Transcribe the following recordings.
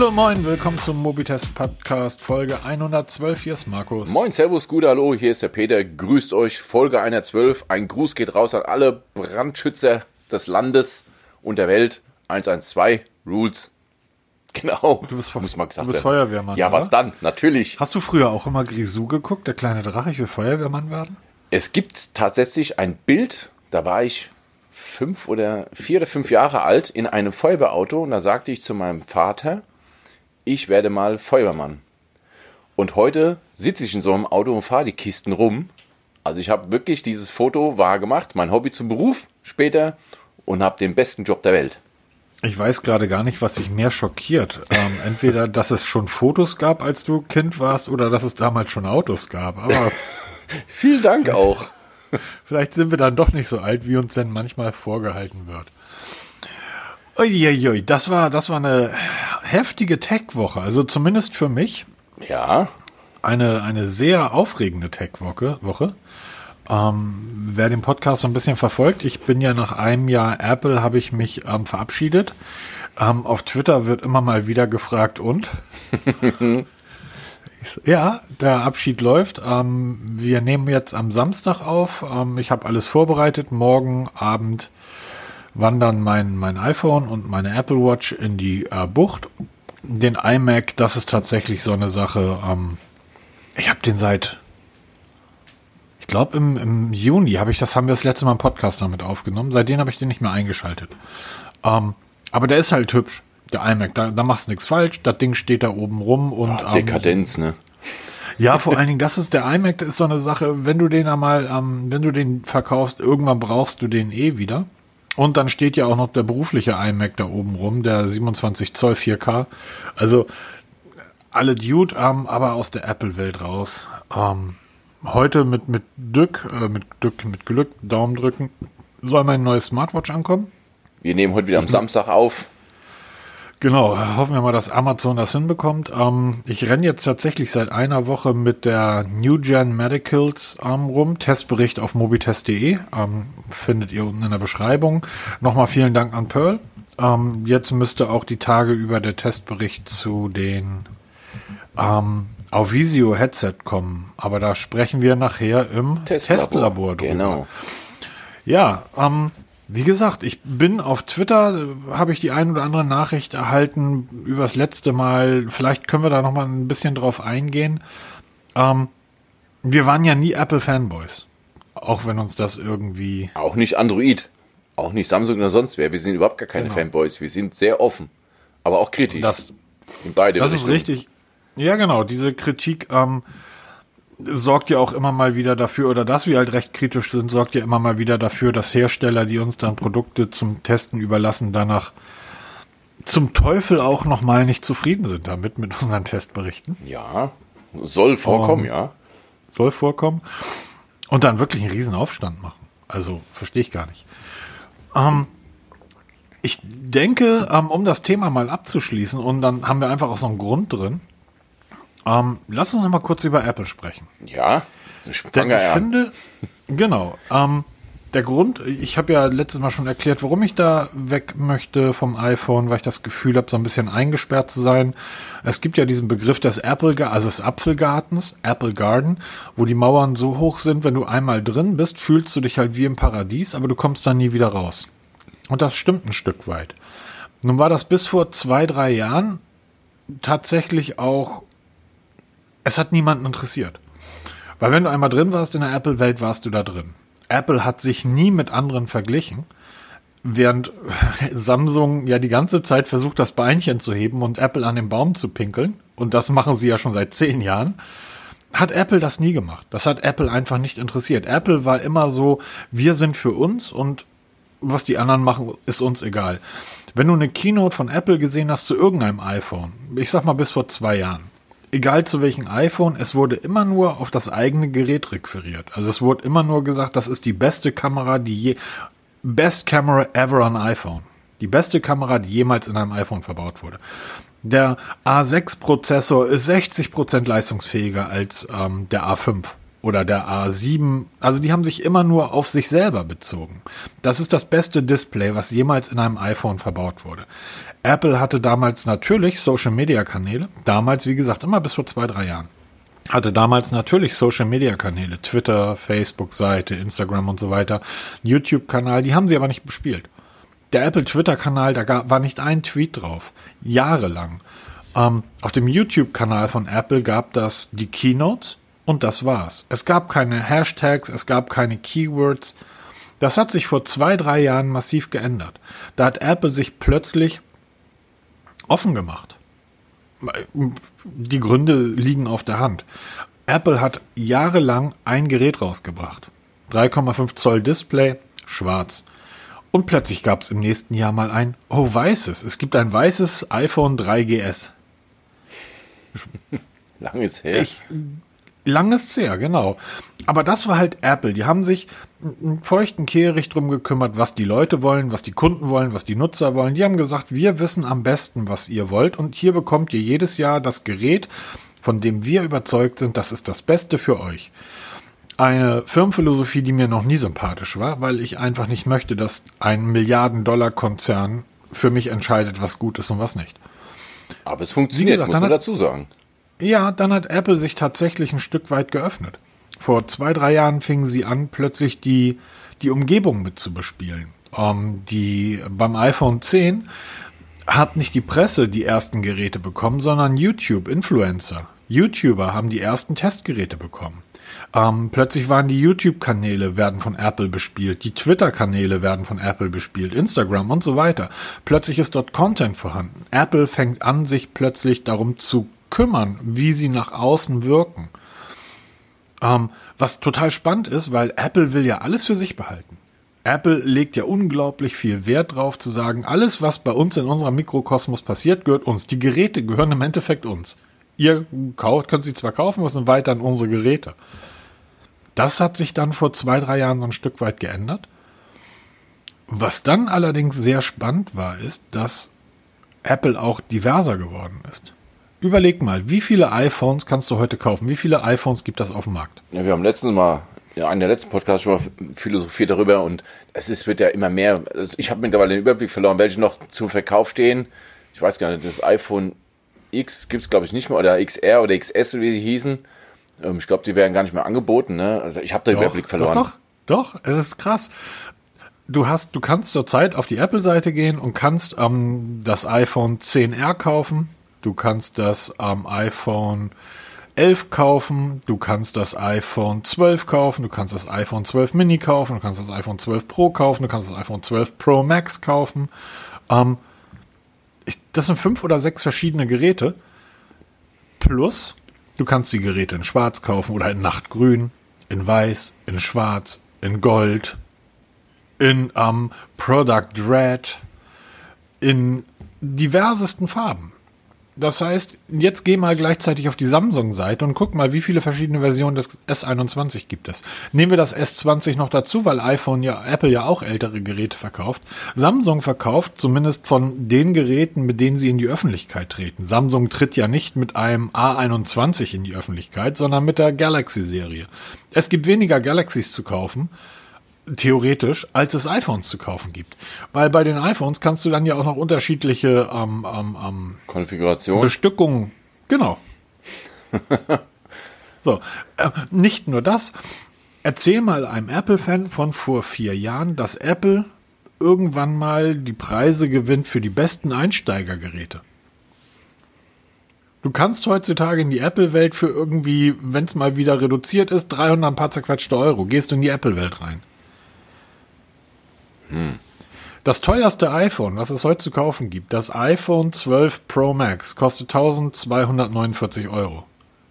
Hallo, moin, willkommen zum Mobitest Podcast Folge 112. Hier ist Markus. Moin, Servus, gut, hallo, hier ist der Peter. Grüßt euch, Folge 112. Ein Gruß geht raus an alle Brandschützer des Landes und der Welt. 112 Rules. Genau. Du bist, Muss mal gesagt du bist werden. Feuerwehrmann. Ja, oder? was dann? Natürlich. Hast du früher auch immer Grisou geguckt, der kleine Drache? Ich will Feuerwehrmann werden? Es gibt tatsächlich ein Bild, da war ich fünf oder vier oder fünf Jahre alt in einem Feuerwehrauto und da sagte ich zu meinem Vater, ich werde mal Feuerwehrmann. Und heute sitze ich in so einem Auto und fahre die Kisten rum. Also ich habe wirklich dieses Foto wahr gemacht, mein Hobby zum Beruf später und habe den besten Job der Welt. Ich weiß gerade gar nicht, was dich mehr schockiert. Ähm, entweder, dass es schon Fotos gab, als du Kind warst, oder dass es damals schon Autos gab. Aber Vielen Dank auch. vielleicht sind wir dann doch nicht so alt, wie uns denn manchmal vorgehalten wird. Uiuiui, das war, das war eine heftige Tech-Woche. Also zumindest für mich. Ja, eine, eine sehr aufregende Tech-Woche. Woche. Ähm, wer den Podcast so ein bisschen verfolgt, ich bin ja nach einem Jahr Apple, habe ich mich ähm, verabschiedet. Ähm, auf Twitter wird immer mal wieder gefragt und. Ja, der Abschied läuft. Ähm, wir nehmen jetzt am Samstag auf. Ähm, ich habe alles vorbereitet. Morgen Abend wandern mein, mein iPhone und meine Apple Watch in die äh, Bucht. Den iMac, das ist tatsächlich so eine Sache. Ähm, ich habe den seit, ich glaube im, im Juni habe ich das, haben wir das letzte Mal im Podcast damit aufgenommen. Seitdem habe ich den nicht mehr eingeschaltet. Ähm, aber der ist halt hübsch, der iMac. Da, da machst du nichts falsch. Das Ding steht da oben rum und ähm, Dekadenz, ne? ja, vor allen Dingen, das ist der iMac, das ist so eine Sache, wenn du den einmal, ähm, wenn du den verkaufst, irgendwann brauchst du den eh wieder. Und dann steht ja auch noch der berufliche iMac da oben rum, der 27 Zoll 4K. Also alle Dude, ähm, aber aus der Apple-Welt raus. Ähm, heute mit, mit Glück, äh, mit Glück, mit Glück, Daumen drücken, soll mein neues Smartwatch ankommen. Wir nehmen heute wieder am Samstag auf. Genau, hoffen wir mal, dass Amazon das hinbekommt. Ähm, ich renne jetzt tatsächlich seit einer Woche mit der New Gen Medicals ähm, rum. Testbericht auf mobitest.de ähm, findet ihr unten in der Beschreibung. Nochmal vielen Dank an Pearl. Ähm, jetzt müsste auch die Tage über der Testbericht zu den ähm, Auvisio Headset kommen. Aber da sprechen wir nachher im Testlabor, drüber. Genau. Ja, ähm, wie gesagt, ich bin auf Twitter, äh, habe ich die ein oder andere Nachricht erhalten über das letzte Mal. Vielleicht können wir da noch mal ein bisschen drauf eingehen. Ähm, wir waren ja nie Apple-Fanboys. Auch wenn uns das irgendwie... Auch nicht Android. Auch nicht Samsung oder sonst wer. Wir sind überhaupt gar keine Genau. Fanboys. Wir sind sehr offen. Aber auch kritisch. Das, In beide das ist richtig. Ja, genau. Diese Kritik ähm, sorgt ja auch immer mal wieder dafür, oder dass wir halt recht kritisch sind, sorgt ja immer mal wieder dafür, dass Hersteller, die uns dann Produkte zum Testen überlassen, danach zum Teufel auch nochmal nicht zufrieden sind damit, mit unseren Testberichten. Ja, soll vorkommen, Um, ja. Soll vorkommen. Und dann wirklich einen riesen Aufstand machen. Also, verstehe ich gar nicht. Ähm, ich denke, ähm, um das Thema mal abzuschließen, und dann haben wir einfach auch so einen Grund drin, ähm, lass uns noch mal kurz über Apple sprechen. Ja, ich Denn ich an. finde, genau, ähm, der Grund, ich habe ja letztes Mal schon erklärt, warum ich da weg möchte vom iPhone, weil ich das Gefühl habe, so ein bisschen eingesperrt zu sein. Es gibt ja diesen Begriff des Apple, also des Apfelgartens, Apple Garden, wo die Mauern so hoch sind, wenn du einmal drin bist, fühlst du dich halt wie im Paradies, aber du kommst dann nie wieder raus. Und das stimmt ein Stück weit. Nun war das bis vor zwei, drei Jahren tatsächlich auch, es hat niemanden interessiert. Weil wenn du einmal drin warst in der Apple-Welt, warst du da drin. Apple hat sich nie mit anderen verglichen, während Samsung ja die ganze Zeit versucht, das Beinchen zu heben und Apple an den Baum zu pinkeln. Und das machen sie ja schon seit zehn Jahren. Hat Apple das nie gemacht. Das hat Apple einfach nicht interessiert. Apple war immer so, wir sind für uns und was die anderen machen, ist uns egal. Wenn du eine Keynote von Apple gesehen hast zu irgendeinem iPhone, ich sag mal bis vor zwei Jahren, egal zu welchem iPhone, es wurde immer nur auf das eigene Gerät referiert. Also es wurde immer nur gesagt, das ist die beste Kamera, die je, best camera ever on iPhone. Die beste Kamera, die jemals in einem iPhone verbaut wurde. Der A6-Prozessor ist 60% leistungsfähiger als ähm, der A5. oder der A7, also die haben sich immer nur auf sich selber bezogen. Das ist das beste Display, was jemals in einem iPhone verbaut wurde. Apple hatte damals natürlich Social-Media-Kanäle, damals, wie gesagt, immer bis vor zwei, drei Jahren. Hatte damals natürlich Social-Media-Kanäle, Twitter, Facebook-Seite, Instagram und so weiter, YouTube-Kanal, die haben sie aber nicht bespielt. Der Apple-Twitter-Kanal, da war nicht ein Tweet drauf. Jahrelang. Ähm, auf dem YouTube-Kanal von Apple gab das die Keynote und das war's. Es gab keine Hashtags, es gab keine Keywords. Das hat sich vor zwei, drei Jahren massiv geändert. Da hat Apple sich plötzlich offen gemacht. Die Gründe liegen auf der Hand. Apple hat jahrelang ein Gerät rausgebracht. 3,5 Zoll Display, schwarz. Und plötzlich gab es im nächsten Jahr mal ein, oh, weißes. Es gibt ein weißes iPhone 3GS. Lang ist her. Ich, lang ist her, genau. Aber das war halt Apple. Die haben sich einen feuchten Kehricht drum gekümmert, was die Leute wollen, was die Kunden wollen, was die Nutzer wollen. Die haben gesagt, wir wissen am besten, was ihr wollt. Und hier bekommt ihr jedes Jahr das Gerät, von dem wir überzeugt sind, das ist das Beste für euch. Eine Firmenphilosophie, die mir noch nie sympathisch war, weil ich einfach nicht möchte, dass ein Milliarden-Dollar-Konzern für mich entscheidet, was gut ist und was nicht. Aber es funktioniert, gesagt, muss man dazu sagen. Ja, dann hat Apple sich tatsächlich ein Stück weit geöffnet. Vor zwei, drei Jahren fingen sie an, plötzlich die, die Umgebung mit zu bespielen. Ähm, die, beim iPhone 10 hat nicht die Presse die ersten Geräte bekommen, sondern YouTube, Influencer. YouTuber haben die ersten Testgeräte bekommen. Ähm, plötzlich waren die YouTube-Kanäle werden von Apple bespielt, die Twitter-Kanäle werden von Apple bespielt, Instagram und so weiter. Plötzlich ist dort Content vorhanden. Apple fängt an, sich plötzlich darum zu kümmern, wie sie nach außen wirken. Ähm, was total spannend ist, weil Apple will ja alles für sich behalten. Apple legt ja unglaublich viel Wert drauf zu sagen, alles, was bei uns in unserem Mikrokosmos passiert, gehört uns. Die Geräte gehören im Endeffekt uns. Ihr kauft, könnt sie zwar kaufen, was sind weiterhin unsere Geräte. Das hat sich dann vor zwei, drei Jahren so ein Stück weit geändert. Was dann allerdings sehr spannend war, ist, dass Apple auch diverser geworden ist. Überleg mal, wie viele iPhones kannst du heute kaufen? Wie viele iPhones gibt es auf dem Markt? Ja, wir haben letztens mal, ja, in der letzten Podcast schon mal philosophiert darüber und es ist, wird ja immer mehr. Also ich habe mittlerweile den Überblick verloren, welche noch zum Verkauf stehen. Ich weiß gar nicht, das iPhone X gibt es glaube ich nicht mehr oder XR oder XS, wie sie hießen. Ähm, ich glaube, die werden gar nicht mehr angeboten. Ne? Also ich habe den doch, Überblick verloren. Doch, doch, doch, es ist krass. Du hast, du kannst zurzeit auf die Apple-Seite gehen und kannst ähm, das iPhone 10R kaufen Du kannst das am iPhone 11 kaufen, du kannst das iPhone 12 kaufen, du kannst das iPhone 12 Mini kaufen, du kannst das iPhone 12 Pro kaufen, du kannst das iPhone 12 Pro Max kaufen. Ähm, ich, das sind fünf oder sechs verschiedene Geräte. Plus, du kannst die Geräte in Schwarz kaufen oder in Nachtgrün, in Weiß, in Schwarz, in Gold, in ähm, Product Red, in diversesten Farben. Das heißt, jetzt geh mal gleichzeitig auf die Samsung-Seite und guck mal, wie viele verschiedene Versionen des S21 gibt es. Nehmen wir das S20 noch dazu, weil iPhone ja, Apple ja auch ältere Geräte verkauft. Samsung verkauft zumindest von den Geräten, mit denen sie in die Öffentlichkeit treten. Samsung tritt ja nicht mit einem A21 in die Öffentlichkeit, sondern mit der Galaxy-Serie. Es gibt weniger Galaxies zu kaufen theoretisch, als es iPhones zu kaufen gibt. Weil bei den iPhones kannst du dann ja auch noch unterschiedliche ähm, ähm, ähm, Konfigurationen. Bestückungen. Genau. so, äh, nicht nur das. Erzähl mal einem Apple-Fan von vor vier Jahren, dass Apple irgendwann mal die Preise gewinnt für die besten Einsteigergeräte. Du kannst heutzutage in die Apple-Welt für irgendwie, wenn es mal wieder reduziert ist, 300 ein paar zerquetschte Euro. Gehst du in die Apple-Welt rein. Das teuerste iPhone, was es heute zu kaufen gibt, das iPhone 12 Pro Max, kostet 1249 Euro.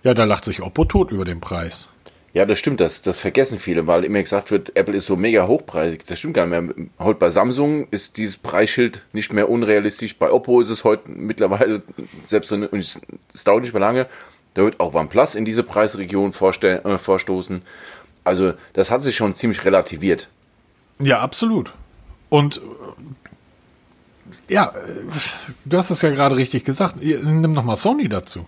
Ja, da lacht sich Oppo tot über den Preis. Ja, das stimmt, das, das vergessen viele, weil immer gesagt wird, Apple ist so mega hochpreisig. Das stimmt gar nicht mehr. Heute bei Samsung ist dieses Preisschild nicht mehr unrealistisch. Bei Oppo ist es heute mittlerweile, selbst und es dauert nicht mehr lange, da wird auch OnePlus in diese Preisregion äh, vorstoßen. Also, das hat sich schon ziemlich relativiert. Ja, absolut. Und ja, du hast es ja gerade richtig gesagt. Nimm noch mal Sony dazu.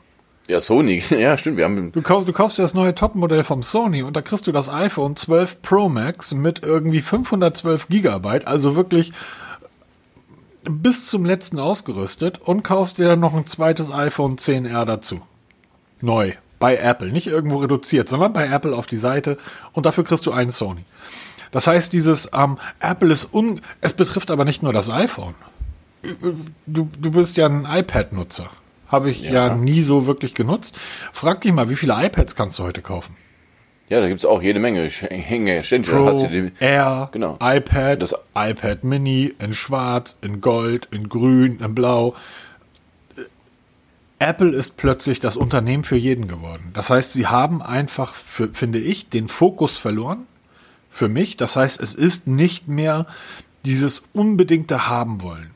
Ja, Sony, ja, stimmt. Wir haben Du kaufst, du kaufst dir das neue Topmodell vom Sony und da kriegst du das iPhone 12 Pro Max mit irgendwie 512 Gigabyte, also wirklich bis zum letzten ausgerüstet und kaufst dir dann noch ein zweites iPhone 10R dazu. Neu. Bei Apple. Nicht irgendwo reduziert, sondern bei Apple auf die Seite und dafür kriegst du einen Sony. Das heißt, dieses ähm, Apple ist un, es betrifft aber nicht nur das iPhone. Du, du bist ja ein iPad-Nutzer. Habe ich ja. Ja. nie so wirklich genutzt. Frag dich mal, wie viele iPads kannst du heute kaufen? Ja, da gibt's auch jede Menge. Hänge ständig. Pro, hast du die, Air, Genau. iPad, Das- iPad Mini in Schwarz, in Gold, in Grün, in Blau. Apple ist plötzlich das Unternehmen für jeden geworden. Das heißt, sie haben einfach, für, finde ich, den Fokus verloren. Für mich. Das heißt, es ist nicht mehr dieses unbedingte Haben wollen.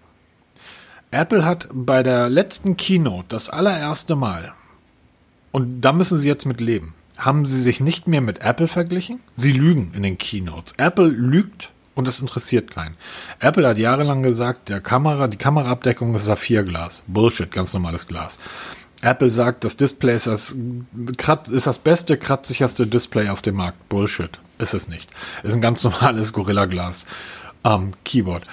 Apple hat bei der letzten Keynote das allererste Mal, und da müssen sie jetzt mit leben, haben sie sich nicht mehr mit Apple verglichen. Sie lügen in den Keynotes. Apple lügt und es interessiert keinen. Apple hat jahrelang gesagt, der Kamera, die Kameraabdeckung ist Saphirglas. Bullshit, ganz normales Glas. Apple sagt, das Display ist das, ist das beste, kratzsicherste Display auf dem Markt. Bullshit. Ist es nicht. Ist ein ganz normales Gorilla Glas ähm, Keyboard.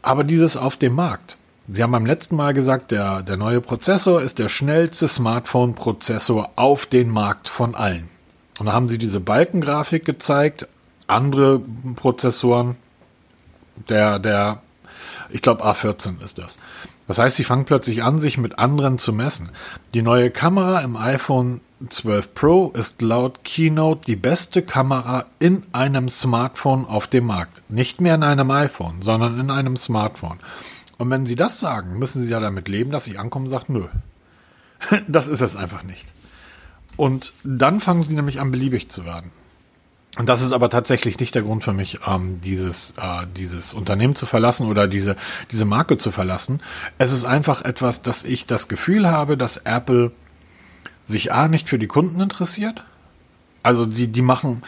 Aber dieses auf dem Markt. Sie haben beim letzten Mal gesagt, der, der neue Prozessor ist der schnellste Smartphone-Prozessor auf den Markt von allen. Und da haben sie diese Balkengrafik gezeigt, andere Prozessoren, der, der, ich glaube A14 ist das. Das heißt, sie fangen plötzlich an, sich mit anderen zu messen. Die neue Kamera im iPhone 12 Pro ist laut Keynote die beste Kamera in einem Smartphone auf dem Markt. Nicht mehr in einem iPhone, sondern in einem Smartphone. Und wenn sie das sagen, müssen sie ja damit leben, dass ich ankomme und sage, nö. Das ist es einfach nicht. Und dann fangen sie nämlich an, beliebig zu werden. Und das ist aber tatsächlich nicht der Grund für mich, ähm, dieses, äh, dieses Unternehmen zu verlassen oder diese, diese Marke zu verlassen. Es ist einfach etwas, dass ich das Gefühl habe, dass Apple sich A nicht für die Kunden interessiert. Also die, die machen.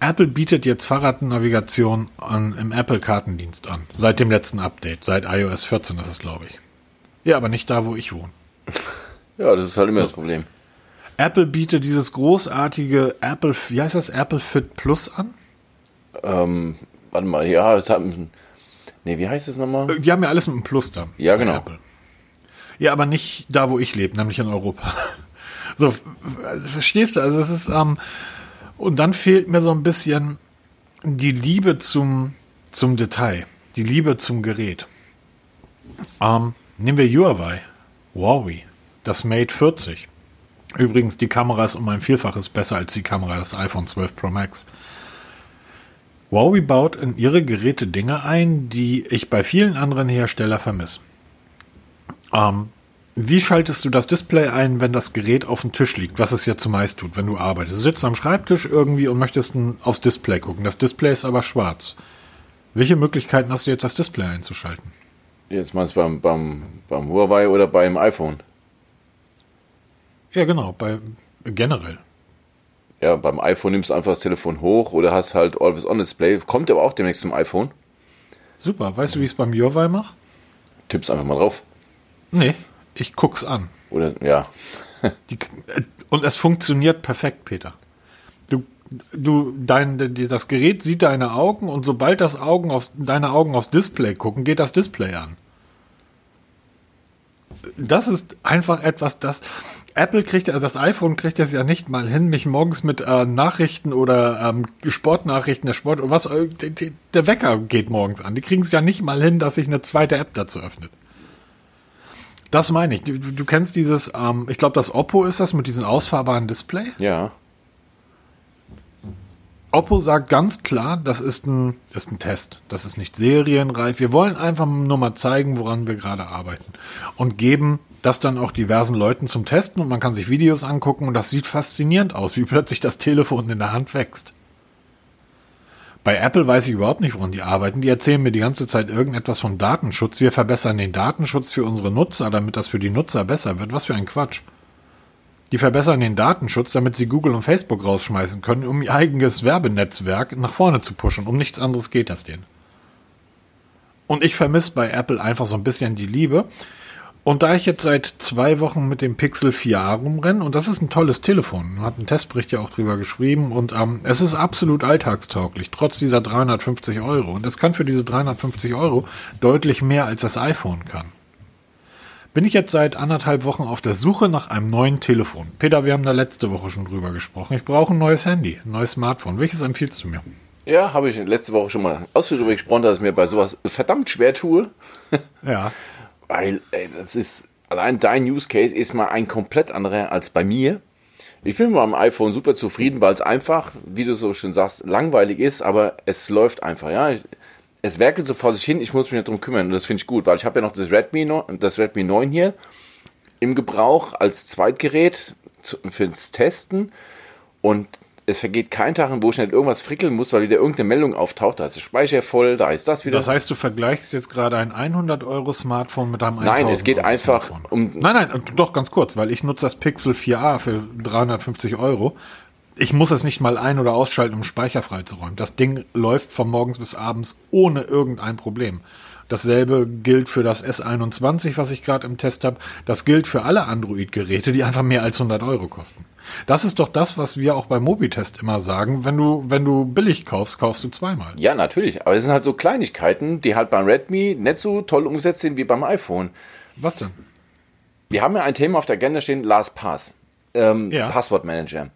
Apple bietet jetzt Fahrradnavigation an, im Apple-Kartendienst an. Seit dem letzten Update, seit iOS 14 ist es, glaube ich. Ja, aber nicht da, wo ich wohne. ja, das ist halt immer das Problem. Apple bietet dieses großartige Apple, wie heißt das, Apple Fit Plus an. Ähm, warte mal, ja, es hat. Nee, wie heißt es nochmal? Die haben ja alles mit einem Plus da. Ja, genau. Apple. Ja, aber nicht da, wo ich lebe, nämlich in Europa. So, also, verstehst du? Also es ist, ähm, und dann fehlt mir so ein bisschen die Liebe zum, zum Detail, die Liebe zum Gerät. Ähm, nehmen wir Huawei, Huawei, das Mate 40. Übrigens, die Kamera ist um ein Vielfaches besser als die Kamera des iPhone 12 Pro Max. Huawei baut in ihre Geräte Dinge ein, die ich bei vielen anderen Herstellern vermisse. Ähm, wie schaltest du das Display ein, wenn das Gerät auf dem Tisch liegt, was es ja zumeist tut, wenn du arbeitest? Du sitzt am Schreibtisch irgendwie und möchtest aufs Display gucken. Das Display ist aber schwarz. Welche Möglichkeiten hast du jetzt, das Display einzuschalten? Jetzt meinst du beim, beim, beim Huawei oder beim iPhone? Ja, genau, bei generell. Ja, beim iPhone nimmst du einfach das Telefon hoch oder hast halt Always On Display. Kommt aber auch demnächst zum iPhone. Super. Weißt du, wie ich es beim Huawei mache? Tippst einfach mal drauf. Nee, ich guck's an. Oder, ja. Die, und es funktioniert perfekt, Peter. Du, du, dein, das Gerät sieht deine Augen und sobald das Augen aufs, deine Augen aufs Display gucken, geht das Display an. Das ist einfach etwas, das Apple kriegt, das iPhone kriegt das ja nicht mal hin, mich morgens mit äh, Nachrichten oder ähm, Sportnachrichten, der Sport und was, äh, der Wecker geht morgens an. Die kriegen es ja nicht mal hin, dass sich eine zweite App dazu öffnet. Das meine ich. Du, du du kennst dieses, ähm, ich glaube, das Oppo ist das mit diesem ausfahrbaren Display. Ja. Oppo sagt ganz klar, das ist ein, ist ein Test. Das ist nicht serienreif. Wir wollen einfach nur mal zeigen, woran wir gerade arbeiten. Und geben das dann auch diversen Leuten zum Testen und man kann sich Videos angucken und das sieht faszinierend aus, wie plötzlich das Telefon in der Hand wächst. Bei Apple weiß ich überhaupt nicht, woran die arbeiten. Die erzählen mir die ganze Zeit irgendetwas von Datenschutz. Wir verbessern den Datenschutz für unsere Nutzer, damit das für die Nutzer besser wird. Was für ein Quatsch. Die verbessern den Datenschutz, damit sie Google und Facebook rausschmeißen können, um ihr eigenes Werbenetzwerk nach vorne zu pushen. Um nichts anderes geht das denen. Und ich vermisse bei Apple einfach so ein bisschen die Liebe. Und da ich jetzt seit zwei Wochen mit dem Pixel 4a rumrenne, und das ist ein tolles Telefon, hat einen Testbericht ja auch drüber geschrieben, und ähm, es ist absolut alltagstauglich, trotz dieser 350 Euro. Und es kann für diese 350 Euro deutlich mehr als das iPhone kann. Bin ich jetzt seit anderthalb Wochen auf der Suche nach einem neuen Telefon. Peter, wir haben da letzte Woche schon drüber gesprochen. Ich brauche ein neues Handy, ein neues Smartphone. Welches empfiehlst du mir? Ja, habe ich letzte Woche schon mal ausführlich darüber gesprochen, dass ich mir bei sowas verdammt schwer tue. Ja. Weil, ey, das ist, allein dein Use Case ist mal ein komplett anderer als bei mir. Ich bin mit meinem iPhone super zufrieden, weil es einfach, wie du so schön sagst, langweilig ist, aber es läuft einfach, ja. Es werkelt so vor sich hin, ich muss mich drum kümmern und das finde ich gut, weil ich habe ja noch das Redmi, no- das Redmi 9 hier im Gebrauch als Zweitgerät zu, fürs Testen und es vergeht kein Tag, wo ich nicht irgendwas frickeln muss, weil wieder irgendeine Meldung auftaucht, da ist der Speicher voll, da ist das wieder. Das heißt, du vergleichst jetzt gerade ein 100 Euro Smartphone mit einem 1000 Nein, es geht Euro einfach Smartphone. um- Nein, nein, doch ganz kurz, weil ich nutze das Pixel 4a für 350 Euro. Ich muss es nicht mal ein- oder ausschalten, um Speicher freizuräumen. Das Ding läuft von morgens bis abends ohne irgendein Problem. Dasselbe gilt für das S21, was ich gerade im Test habe. Das gilt für alle Android-Geräte, die einfach mehr als 100 Euro kosten. Das ist doch das, was wir auch beim Mobitest immer sagen. Wenn du, wenn du billig kaufst, kaufst du zweimal. Ja, natürlich. Aber es sind halt so Kleinigkeiten, die halt beim Redmi nicht so toll umgesetzt sind wie beim iPhone. Was denn? Wir haben ja ein Thema auf der Agenda stehen, LastPass. Ähm, Ja. Passwortmanager.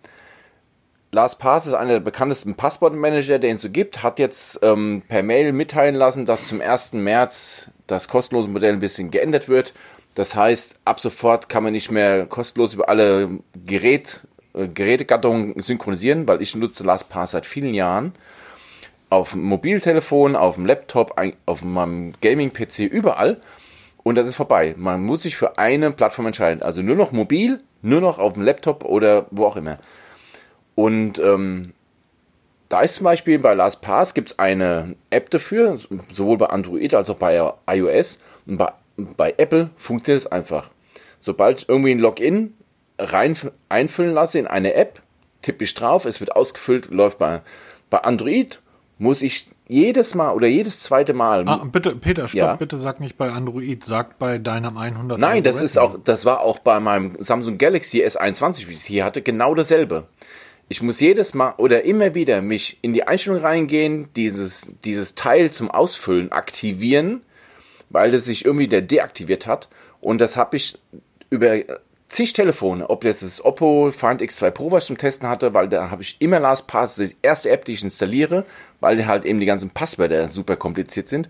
LastPass ist einer der bekanntesten Passwortmanager, den es so gibt, hat jetzt ähm, per Mail mitteilen lassen, dass zum 1. März das kostenlose Modell ein bisschen geändert wird. Das heißt, ab sofort kann man nicht mehr kostenlos über alle Gerät, äh, Gerätegattungen synchronisieren, weil ich nutze LastPass seit vielen Jahren. Auf dem Mobiltelefon, auf dem Laptop, auf meinem Gaming-PC, überall. Und das ist vorbei. Man muss sich für eine Plattform entscheiden. Also nur noch mobil, nur noch auf dem Laptop oder wo auch immer. Und ähm, da ist zum Beispiel bei LastPass gibt es eine App dafür, sowohl bei Android als auch bei iOS. Und bei, bei Apple funktioniert es einfach. Sobald ich irgendwie ein Login rein einfüllen lasse in eine App, tippe ich drauf, es wird ausgefüllt, läuft bei, bei Android, muss ich jedes Mal oder jedes zweite Mal. Ah, bitte, Peter, stopp, Ja. bitte sag nicht bei Android, sag bei deinem 100 Nein, das ist auch, das war auch bei meinem Samsung Galaxy S21, wie ich es hier hatte, genau dasselbe. Ich muss jedes Mal oder immer wieder mich in die Einstellung reingehen, dieses, dieses Teil zum Ausfüllen aktivieren, weil es sich irgendwie der deaktiviert hat. Und das habe ich über zig Telefone, ob das das Oppo Find X2 Pro, was ich zum Testen hatte, weil da habe ich immer LastPass, die erste App, die ich installiere, weil halt eben die ganzen Passwörter super kompliziert sind.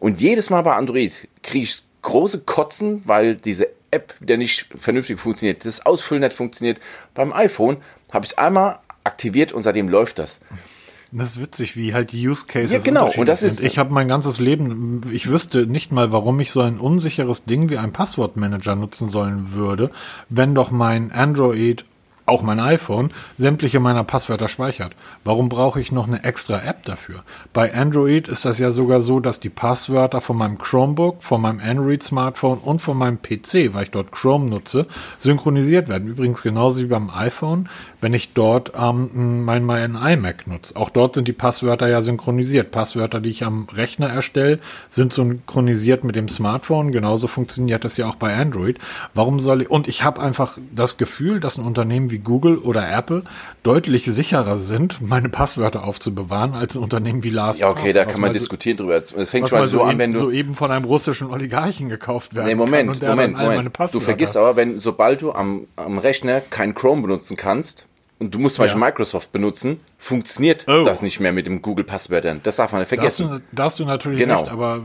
Und jedes Mal bei Android kriege ich große Kotzen, weil diese App wieder nicht vernünftig funktioniert, das Ausfüllen nicht funktioniert. Beim iPhone habe ich es einmal aktiviert und seitdem läuft das. Das ist witzig, wie halt die Use Cases Ja, genau, und das ist- sind. Ich habe mein ganzes Leben, ich wüsste nicht mal, warum ich so ein unsicheres Ding wie ein Passwortmanager nutzen sollen würde, wenn doch mein Android, auch mein iPhone, sämtliche meiner Passwörter speichert. Warum brauche ich noch eine extra App dafür? Bei Android ist das ja sogar so, dass die Passwörter von meinem Chromebook, von meinem Android-Smartphone und von meinem PC, weil ich dort Chrome nutze, synchronisiert werden. Übrigens genauso wie beim iPhone, wenn ich dort ähm, mein, mein iMac nutze. Auch dort sind die Passwörter ja synchronisiert. Passwörter, die ich am Rechner erstelle, sind synchronisiert mit dem Smartphone. Genauso funktioniert das ja auch bei Android. Warum soll ich, und ich habe einfach das Gefühl, dass ein Unternehmen wie Google oder Apple deutlich sicherer sind, meine Passwörter aufzubewahren, als ein Unternehmen wie LastPass. Ja, okay, da kann man so- diskutieren drüber. Es fängt schon mal so so, an, wenn du. soeben von einem russischen Oligarchen gekauft werden Nee, Moment, kann und der Moment, dann all meine Moment. Du vergisst aber, wenn, sobald du am, am Rechner kein Chrome benutzen kannst und du musst zum Beispiel Ja. Microsoft benutzen, funktioniert Oh. das nicht mehr mit dem Google-Passwörtern. Das darf man nicht vergessen. du, da hast du natürlich Genau. recht, aber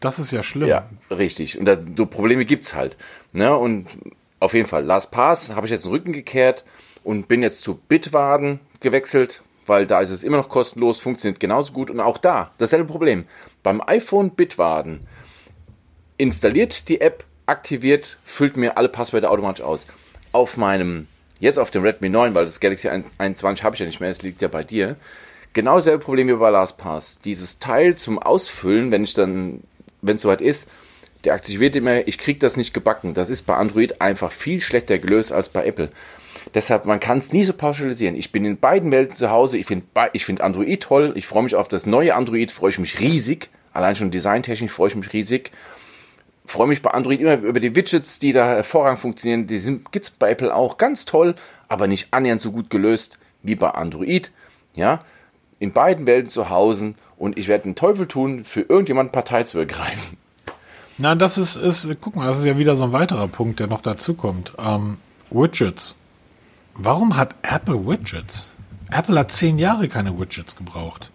das ist ja schlimm. Ja, richtig. Und da, so Probleme gibt's halt. Ne? Und auf jeden Fall, LastPass habe ich jetzt den Rücken gekehrt und bin jetzt zu Bitwarden gewechselt, weil da ist es immer noch kostenlos, funktioniert genauso gut. Und auch da, dasselbe Problem. Beim iPhone Bitwarden installiert die App, aktiviert, füllt mir alle Passwörter automatisch aus. Auf meinem, jetzt auf dem Redmi 9, weil das Galaxy 21 habe ich ja nicht mehr, es liegt ja bei dir. Genau dasselbe Problem wie bei LastPass. Dieses Teil zum Ausfüllen, wenn ich dann, wenn es soweit ist, der aktiviert immer, ich kriege das nicht gebacken. Das ist bei Android einfach viel schlechter gelöst als bei Apple. Deshalb, man kann es nie so pauschalisieren. Ich bin in beiden Welten zu Hause. Ich finde ich find Android toll. Ich freue mich auf das neue Android, freue ich mich riesig. Allein schon designtechnisch freue ich mich riesig. freue mich bei Android immer über die Widgets, die da hervorragend funktionieren. Die sind gibt's bei Apple auch ganz toll, aber nicht annähernd so gut gelöst wie bei Android. Ja, in beiden Welten zu Hause und ich werde den Teufel tun, für irgendjemand Partei zu ergreifen. Na, das ist, ist, guck mal, das ist ja wieder so ein weiterer Punkt, der noch dazu kommt. Ähm, Widgets. Warum hat Apple Widgets? Apple hat zehn Jahre keine Widgets gebraucht.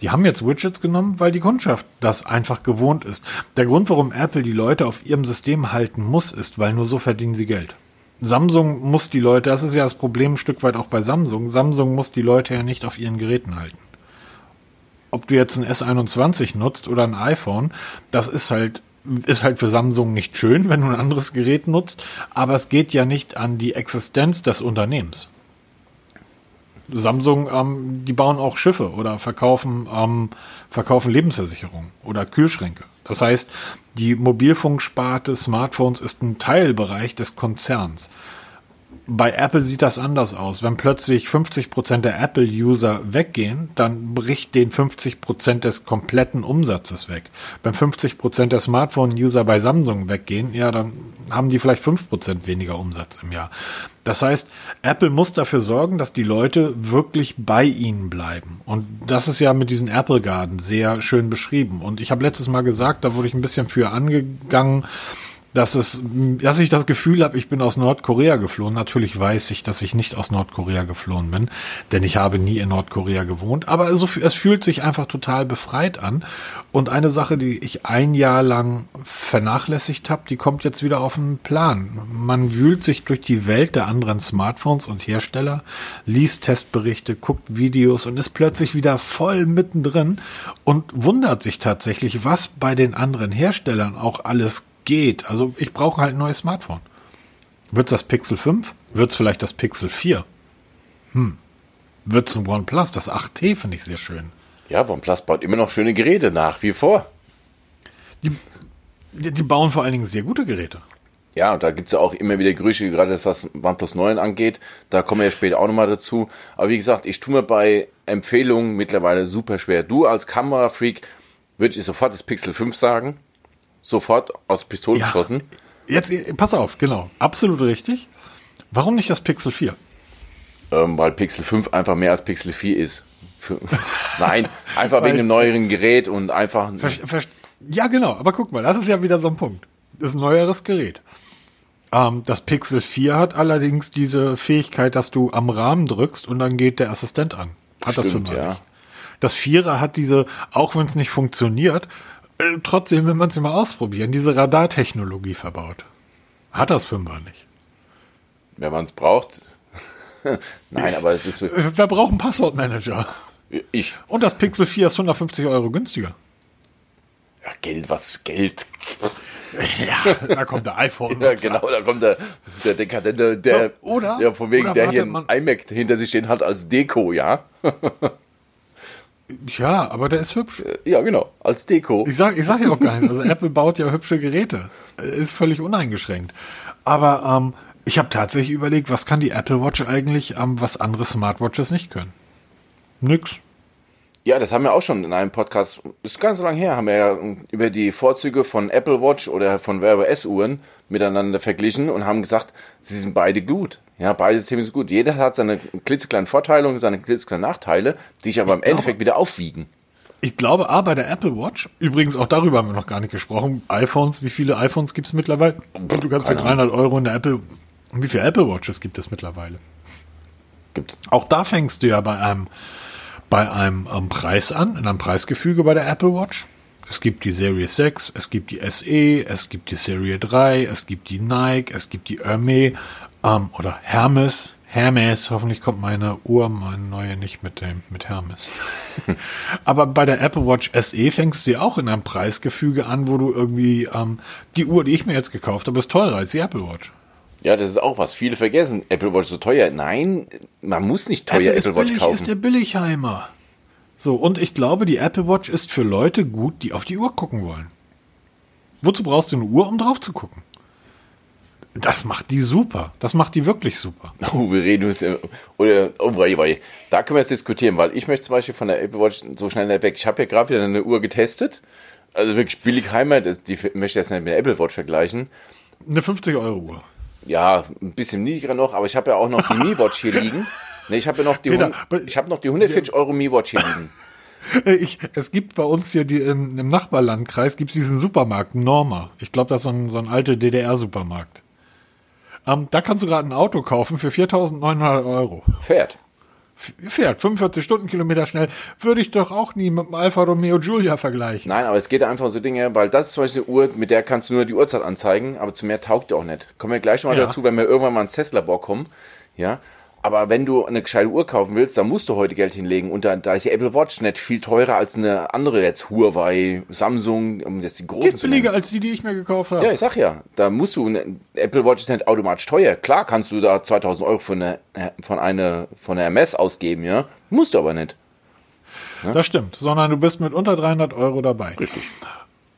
Die haben jetzt Widgets genommen, weil die Kundschaft das einfach gewohnt ist. Der Grund, warum Apple die Leute auf ihrem System halten muss, ist, weil nur so verdienen sie Geld. Samsung muss die Leute, das ist ja das Problem ein Stück weit auch bei Samsung, Samsung muss die Leute ja nicht auf ihren Geräten halten. Ob du jetzt ein S21 nutzt oder ein iPhone, das ist halt ist halt für Samsung nicht schön, wenn du ein anderes Gerät nutzt, aber es geht ja nicht an die Existenz des Unternehmens. Samsung, ähm, die bauen auch Schiffe oder verkaufen, ähm, verkaufen Lebensversicherungen oder Kühlschränke. Das heißt, die Mobilfunksparte Smartphones ist ein Teilbereich des Konzerns. Bei Apple sieht das anders aus. Wenn plötzlich 50% der Apple-User weggehen, dann bricht den 50% des kompletten Umsatzes weg. Wenn 50% der Smartphone-User bei Samsung weggehen, ja, dann haben die vielleicht 5% weniger Umsatz im Jahr. Das heißt, Apple muss dafür sorgen, dass die Leute wirklich bei ihnen bleiben. Und das ist ja mit diesen Apple Garden sehr schön beschrieben. Und ich habe letztes Mal gesagt, da wurde ich ein bisschen für angegangen, dass es, dass ich das Gefühl habe, ich bin aus Nordkorea geflohen. Natürlich weiß ich, dass ich nicht aus Nordkorea geflohen bin, denn ich habe nie in Nordkorea gewohnt. Aber es, es fühlt sich einfach total befreit an. Und eine Sache, die ich ein Jahr lang vernachlässigt habe, die kommt jetzt wieder auf den Plan. Man wühlt sich durch die Welt der anderen Smartphones und Hersteller, liest Testberichte, guckt Videos und ist plötzlich wieder voll mittendrin und wundert sich tatsächlich, was bei den anderen Herstellern auch alles geht. Also ich brauche halt ein neues Smartphone. Wird es das Pixel 5? Wird es vielleicht das Pixel 4? Hm. Wird es ein OnePlus? Das 8T finde ich sehr schön. Ja, OnePlus baut immer noch schöne Geräte nach wie vor. Die, die bauen vor allen Dingen sehr gute Geräte. Ja, und da gibt es ja auch immer wieder Gerüchte, gerade was OnePlus 9 angeht. Da kommen wir ja später auch nochmal dazu. Aber wie gesagt, ich tue mir bei Empfehlungen mittlerweile super schwer. Du als Kamerafreak würde ich sofort das Pixel 5 sagen sofort aus Pistole ja, geschossen. Jetzt, pass auf, genau. Absolut richtig. Warum nicht das Pixel 4? Ähm, weil Pixel 5 einfach mehr als Pixel 4 ist. Nein, einfach wegen einem neueren Gerät und einfach. ja, genau, aber guck mal, das ist ja wieder so ein Punkt. Das ist ein neueres Gerät. Ähm, das Pixel 4 hat allerdings diese Fähigkeit, dass du am Rahmen drückst und dann geht der Assistent an. Hat Stimmt, das 5 ja. nicht. Das Vierer hat diese, auch wenn es nicht funktioniert, äh, trotzdem will man es immer ausprobieren, diese Radartechnologie verbaut. Hat das Fünfer nicht. Wenn man es braucht. Nein, aber es ist. Wer braucht einen Passwortmanager? Ich. Und das Pixel 4 ist 150 Euro günstiger. Ja, Geld, was Geld. Ja, da kommt der iPhone. ja, genau, da kommt der, der Dekadente, der, so, oder, ja, von wegen, der hier ein iMac hinter sich stehen hat als Deko, ja. Ja, aber der ist hübsch. Ja, genau, als Deko. Ich sag, ich sag ja auch gar nichts. Also Apple baut ja hübsche Geräte. Ist völlig uneingeschränkt. Aber ähm, ich habe tatsächlich überlegt, was kann die Apple Watch eigentlich, ähm, was andere Smartwatches nicht können? Nix. Ja, das haben wir auch schon in einem Podcast, das ist ganz so lange her, haben wir ja über die Vorzüge von Apple Watch oder von Wear OS Uhren miteinander verglichen und haben gesagt, sie sind beide gut. Ja, beide Systeme sind gut. Jeder hat seine klitzekleinen Vorteile und seine klitzekleinen Nachteile, die sich aber ich im glaube, Endeffekt wieder aufwiegen. Ich glaube, A, bei der Apple Watch, übrigens auch darüber haben wir noch gar nicht gesprochen, iPhones, wie viele iPhones gibt es mittlerweile? Du kannst für 300 Euro in der Apple, wie viele Apple Watches gibt es mittlerweile? Gibt Auch da fängst du ja bei einem bei einem, einem Preis an, in einem Preisgefüge bei der Apple Watch. Es gibt die Serie 6, es gibt die SE, es gibt die Serie 3, es gibt die Nike, es gibt die Hermes ähm, oder Hermes. Hermes, hoffentlich kommt meine Uhr, meine neue nicht mit dem, mit Hermes. Aber bei der Apple Watch SE fängst du ja auch in einem Preisgefüge an, wo du irgendwie, ähm, die Uhr, die ich mir jetzt gekauft habe, ist teurer als die Apple Watch. Ja, das ist auch was. Viele vergessen. Apple Watch ist so teuer. Nein, man muss nicht teuer Apple, Apple Watch billig, kaufen. ist der Billigheimer. So, und ich glaube, die Apple Watch ist für Leute gut, die auf die Uhr gucken wollen. Wozu brauchst du eine Uhr, um drauf zu gucken? Das macht die super. Das macht die wirklich super. Oh, wir reden uns, oder, oh, wei, wei. da können wir jetzt diskutieren, weil ich möchte zum Beispiel von der Apple Watch so schnell weg. Ich habe ja gerade wieder eine Uhr getestet Also wirklich billig Heimat, die möchte ich jetzt nicht mit der Apple Watch vergleichen. Eine 50-Euro-Uhr. Ja, ein bisschen niedriger noch, aber ich habe ja auch noch die Mi Watch hier liegen. Nee, ich habe ja noch die, Peter, ich habe noch die 140 Euro Mi Watch hier liegen. Äh, Ich, es gibt bei uns hier die, im, im Nachbarlandkreis gibt's diesen Supermarkt, Norma. Ich glaube, das ist so ein, so ein alter DDR-Supermarkt. Ähm, da kannst du gerade ein Auto kaufen für 4.900 Euro. Pferd. F- Fährt 45 Stundenkilometer schnell. Würde ich doch auch nie mit dem Alfa Romeo Giulia vergleichen. Nein, aber es geht einfach um so Dinge, weil das ist zum Beispiel eine Uhr, mit der kannst du nur die Uhrzeit anzeigen, aber zu mehr taugt die auch nicht. Kommen wir gleich mal Ja. dazu, wenn wir irgendwann mal ins Tesla-Bock kommen. Ja. Aber wenn du eine gescheite Uhr kaufen willst, dann musst du heute Geld hinlegen. Und da, da ist die Apple Watch nicht viel teurer als eine andere jetzt Huawei, Samsung, um jetzt die großen Geht billiger als die, die ich mir gekauft habe. Ja, ich sag ja, da musst du, eine Apple Watch ist nicht automatisch teuer. Klar kannst du da 2000 Euro von einer, von einer, von einer MS ausgeben, ja. Musst du aber nicht. Das stimmt, sondern du bist mit unter 300 Euro dabei. Richtig.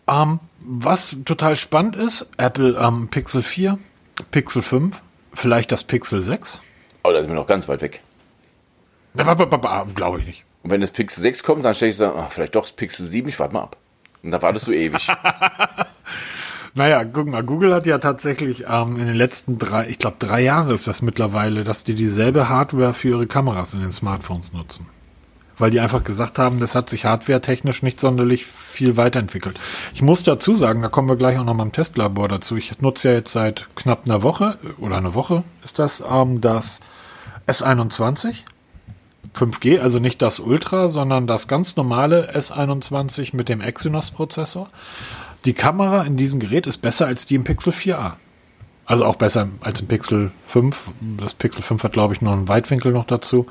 Ähm, was total spannend ist, Apple am Pixel 4, Pixel 5, vielleicht das Pixel 6. Oh, da sind wir noch ganz weit weg. Glaube ich nicht. Und wenn das Pixel 6 kommt, dann stelle ich so, ach, vielleicht doch das Pixel 7, ich warte mal ab. Und da wartest du ewig. Naja, guck mal, Google hat ja tatsächlich ähm, in den letzten drei, ich glaube drei Jahre ist das mittlerweile, dass die dieselbe Hardware für ihre Kameras in den Smartphones nutzen. Weil die einfach gesagt haben, das hat sich hardware-technisch nicht sonderlich viel weiterentwickelt. Ich muss dazu sagen, da kommen wir gleich auch noch mal im Testlabor dazu. Ich nutze ja jetzt seit knapp einer Woche, oder eine Woche ist das, ähm, das S21 5G, also nicht das Ultra, sondern das ganz normale S21 mit dem Exynos-Prozessor. Die Kamera in diesem Gerät ist besser als die im Pixel 4a. Also auch besser als im Pixel 5. Das Pixel 5 hat, glaube ich, noch einen Weitwinkel noch dazu.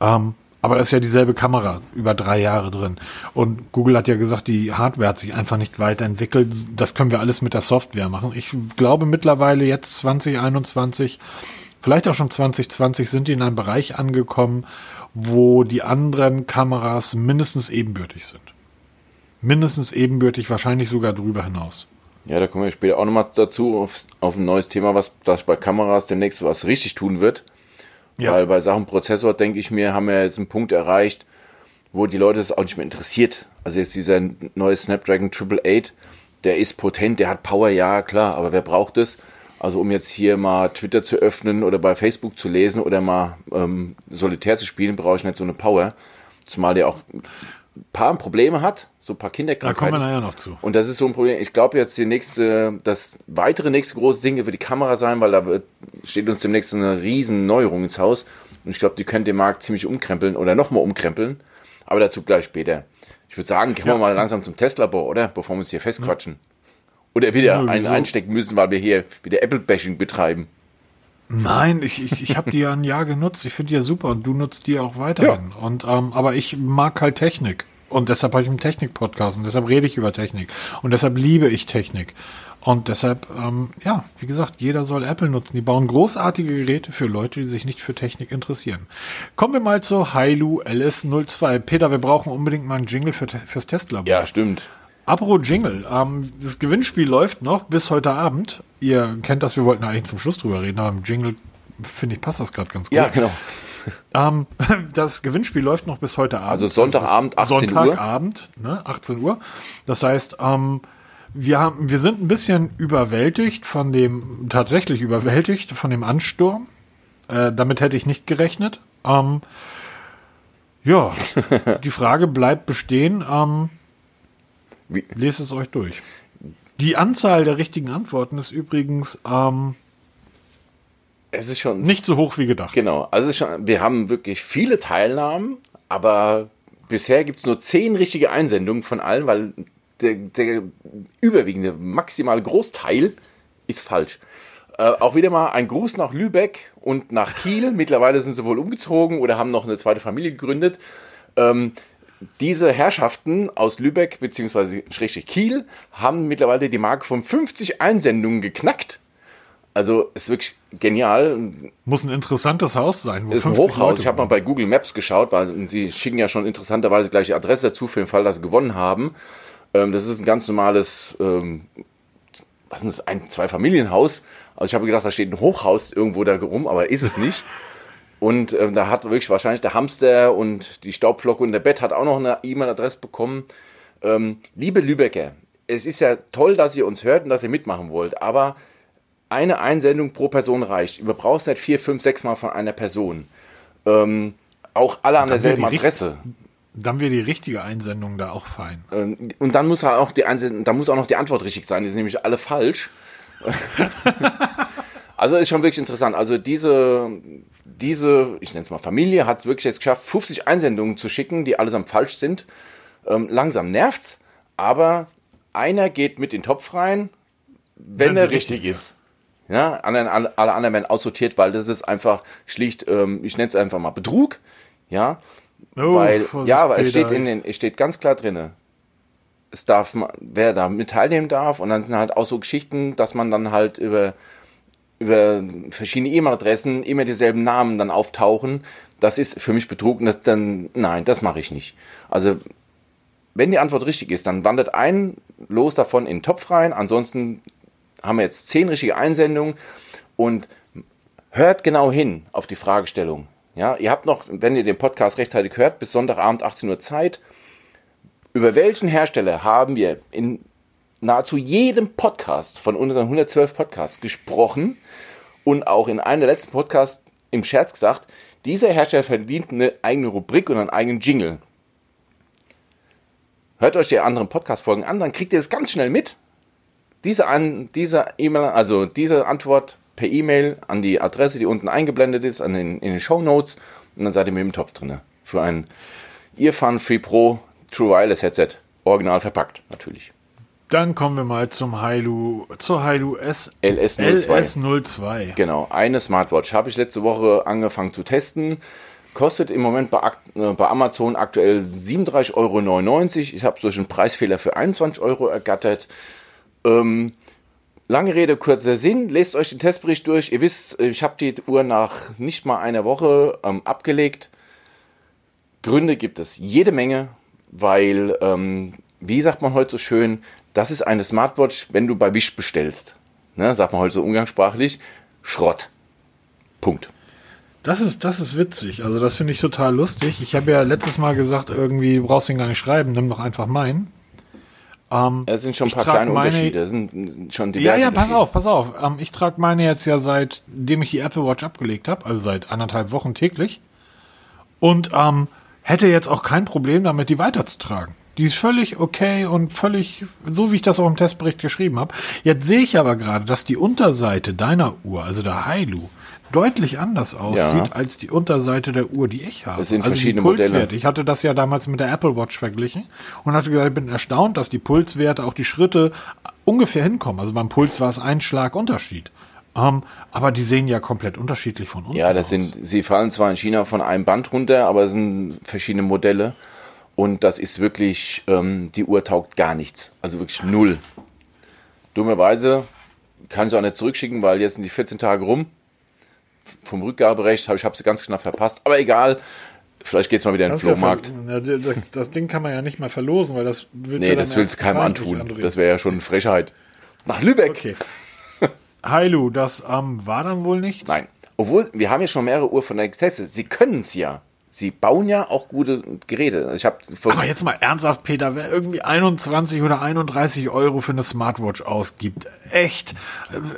Ähm, aber das ist ja dieselbe Kamera über drei Jahre drin. Und Google hat ja gesagt, die Hardware hat sich einfach nicht weiterentwickelt. Das können wir alles mit der Software machen. Ich glaube mittlerweile jetzt 2021, vielleicht auch schon 2020 sind die in einem Bereich angekommen, wo die anderen Kameras mindestens ebenbürtig sind. Mindestens ebenbürtig, wahrscheinlich sogar drüber hinaus. ja, da kommen wir später auch nochmal dazu, auf, auf ein neues Thema, was das bei Kameras demnächst was richtig tun wird. Ja. Weil bei Sachen Prozessor, denke ich mir, haben wir jetzt einen Punkt erreicht, wo die Leute es auch nicht mehr interessiert. Also jetzt dieser neue Snapdragon 888, der ist potent, der hat Power, ja klar, aber wer braucht es? Also um jetzt hier mal Twitter zu öffnen oder bei Facebook zu lesen oder mal ähm, Solitär zu spielen, brauche ich nicht so eine Power. Zumal der auch paar Probleme hat, so ein paar Da Kinderkrankheiten. kommen wir nachher noch zu. Und das ist so ein Problem. Ich glaube jetzt die nächste, das weitere nächste große Ding wird die Kamera sein, weil da steht uns demnächst eine riesen Neuerung ins Haus. Und ich glaube, die könnte den Markt ziemlich umkrempeln oder nochmal umkrempeln. Aber dazu gleich später. Ich würde sagen, gehen wir mal langsam zum Testlabor, oder? Bevor wir uns hier festquatschen. Oder wieder Ja, einen einstecken müssen, weil wir hier wieder Apple-Bashing betreiben. Nein, ich, ich, ich habe die ja ein Jahr genutzt. Ich finde die ja super und du nutzt die auch weiterhin. Und ähm, aber ich mag halt Technik und deshalb habe ich einen Technik-Podcast und deshalb rede ich über Technik und deshalb liebe ich Technik. Und deshalb, ähm, ja, wie gesagt, jeder soll Apple nutzen. Die bauen großartige Geräte für Leute, die sich nicht für Technik interessieren. Kommen wir mal zur Hailu LS02. Peter, wir brauchen unbedingt mal einen Jingle für, fürs Testlabor. Ja, stimmt. Apro Jingle, ähm, das Gewinnspiel läuft noch bis heute Abend. Ihr kennt das, wir wollten eigentlich zum Schluss drüber reden, aber im Jingle, finde ich, passt das gerade ganz gut. Ja, genau. Ähm, das Gewinnspiel läuft noch bis heute Abend. Also Sonntagabend, Also bis 18 Uhr. Sonntagabend, ne, 18 Uhr. Das heißt, ähm, wir haben, wir sind ein bisschen überwältigt von dem, tatsächlich überwältigt von dem Ansturm. Äh, damit hätte ich nicht gerechnet. Ähm, ja, die Frage bleibt bestehen. Ähm, Wie, Lest es euch durch. Die Anzahl der richtigen Antworten ist übrigens ähm, es ist schon nicht so hoch wie gedacht. Genau, also schon, wir haben wirklich viele Teilnahmen, aber bisher gibt es nur zehn richtige Einsendungen von allen, weil der, der überwiegende maximale Großteil ist falsch. Äh, auch wieder mal ein Gruß nach Lübeck und nach Kiel. Mittlerweile sind sie wohl umgezogen oder haben noch eine zweite Familie gegründet. Ähm, diese Herrschaften aus Lübeck bzw. Kiel haben mittlerweile die Marke von 50 Einsendungen geknackt. Also ist wirklich genial. Muss ein interessantes Haus sein. Wo ist ein 50 Hochhaus. Leute Ich habe mal bei Google Maps geschaut, weil sie schicken ja schon interessanterweise gleich die Adresse dazu für den Fall, dass sie gewonnen haben. Ähm, das ist ein ganz normales, ähm, was ist das, ein Zwei-Familienhaus. Also ich habe gedacht, da steht ein Hochhaus irgendwo da rum, aber ist es nicht. Und ähm, da hat wirklich wahrscheinlich der Hamster und die Staubflocke und der Bett hat auch noch eine E-Mail-Adresse bekommen. Ähm, liebe Lübecker, es ist ja toll, dass ihr uns hört und dass ihr mitmachen wollt, aber eine Einsendung pro Person reicht. Du brauchst nicht vier, fünf, sechs Mal von einer Person. Ähm, auch alle an derselben Adresse. Dann wäre die richtige Einsendung da auch fein. Ähm, und dann muss auch die Einsendung, dann muss auch noch die Antwort richtig sein. Die sind nämlich alle falsch. also ist schon wirklich interessant. Also diese, diese, ich nenne es mal Familie, hat es wirklich jetzt geschafft, 50 Einsendungen zu schicken, die allesamt falsch sind. Ähm, langsam nervt's, aber einer geht mit in den Topf rein, wenn, Wenn er richtig richtig ist. Ja, anderen, alle alle anderen werden aussortiert, weil das ist einfach schlicht, ähm, ich nenne es einfach mal Betrug. Ja, Oh, weil, ja, aber es steht in den, es steht ganz klar drinne. Es darf, wer da mit teilnehmen darf, und dann sind halt auch so Geschichten, dass man dann halt über, über verschiedene E-Mail-Adressen immer dieselben Namen dann auftauchen. Das ist für mich Betrug und das dann, nein, das mache ich nicht. Also, wenn die Antwort richtig ist, dann wandert ein Los davon in den Topf rein. Ansonsten haben wir jetzt zehn richtige Einsendungen und hört genau hin auf die Fragestellung. Ja, ihr habt noch, wenn ihr den Podcast rechtzeitig hört, bis Sonntagabend 18 Uhr Zeit. Über welchen Hersteller haben wir in nahezu jedem Podcast von unseren 112 Podcasts gesprochen und auch in einem der letzten Podcasts im Scherz gesagt, dieser Hersteller verdient eine eigene Rubrik und einen eigenen Jingle. Hört euch die anderen Podcast-Folgen an, dann kriegt ihr es ganz schnell mit. Diese, an, diese E-Mail, also diese Antwort per E-Mail an die Adresse, die unten eingeblendet ist, an den, in den Show Notes, und dann seid ihr mit dem Topf drin. Für ein Earphone Free Pro True Wireless Headset. Original verpackt, natürlich. Dann kommen wir mal zum Hailu, zur Hailu S LS02. LS02. Genau, eine Smartwatch habe ich letzte Woche angefangen zu testen. Kostet im Moment bei, äh, bei Amazon aktuell 37,99 Euro. Ich habe durch einen Preisfehler für 21 Euro ergattert. Ähm, lange Rede, kurzer Sinn. Lest euch den Testbericht durch. Ihr wisst, ich habe die Uhr nach nicht mal einer Woche ähm, abgelegt. Gründe gibt es jede Menge, weil, ähm, wie sagt man heute so schön, das ist eine Smartwatch, wenn du bei Wish bestellst. Ne, sagt man heute so umgangssprachlich, Schrott. Punkt. Das ist, das ist witzig. Also das finde ich total lustig. Ich habe ja letztes Mal gesagt, irgendwie du brauchst ihn gar nicht schreiben, nimm doch einfach meinen. Es sind schon ein paar kleine meine- Unterschiede. Es sind schon Ja, diverse ja, pass Unterschiede. auf, pass auf. Ähm, ich trage meine jetzt ja seitdem ich die Apple Watch abgelegt habe, also seit anderthalb Wochen täglich. Und ähm, hätte jetzt auch kein Problem damit, die weiterzutragen. Die ist völlig okay und völlig so, wie ich das auch im Testbericht geschrieben habe. Jetzt sehe ich aber gerade, dass die Unterseite deiner Uhr, also der Hailu, deutlich anders aussieht Ja. als die Unterseite der Uhr, die ich habe. Es sind also verschiedene. Modelle. Ich hatte das ja damals mit der Apple Watch verglichen und hatte gesagt, ich bin erstaunt, dass die Pulswerte, auch die Schritte ungefähr hinkommen. Also beim Puls war es ein Schlag Unterschied. Ähm, aber die sehen ja komplett unterschiedlich von unten Ja, das aus. sind, sie fallen zwar in China von einem Band runter, aber es sind verschiedene Modelle. Und das ist wirklich, ähm, die Uhr taugt gar nichts. Also wirklich null. Dummerweise kann ich sie auch nicht zurückschicken, weil jetzt sind die 14 Tage rum. Vom Rückgaberecht habe ich habe sie ganz knapp verpasst. Aber egal, vielleicht geht es mal wieder in den ja Flohmarkt. ja, das Ding kann man ja nicht mal verlosen, weil das willst nee, du das willst du ja keinem antun. Das wäre ja schon eine Frechheit. Nach Lübeck. Okay. Hailu, das ähm, war dann wohl nichts? Nein. Obwohl, wir haben ja schon mehrere Uhr von der getestet. Sie können es ja. Sie bauen ja auch gute Geräte. Ich habe Aber jetzt mal ernsthaft, Peter, wer irgendwie 21 oder 31 Euro für eine Smartwatch ausgibt, echt,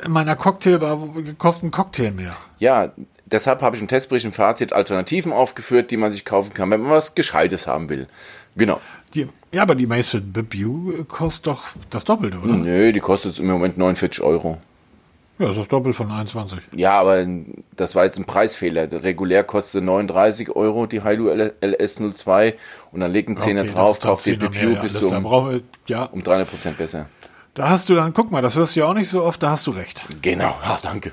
in meiner Cocktailbar kostet ein Cocktail mehr. Ja, deshalb habe ich im Testbericht im Fazit Alternativen aufgeführt, die man sich kaufen kann, wenn man was Gescheites haben will. Genau. Die, ja, aber die Macefit Bibue kostet doch das Doppelte, oder? Nö, die kostet im Moment 49 Euro. Ja, das ist doppelt von 21. Ja, aber das war jetzt ein Preisfehler. Regulär kostet 39 Euro die Hailu LS02 und dann legt ein Zehner Okay, drauf, kauft die BPU bis um, ja, um 300 Prozent besser. da hast du dann, guck mal, das hörst du ja auch nicht so oft, da hast du recht. Genau, ja, danke.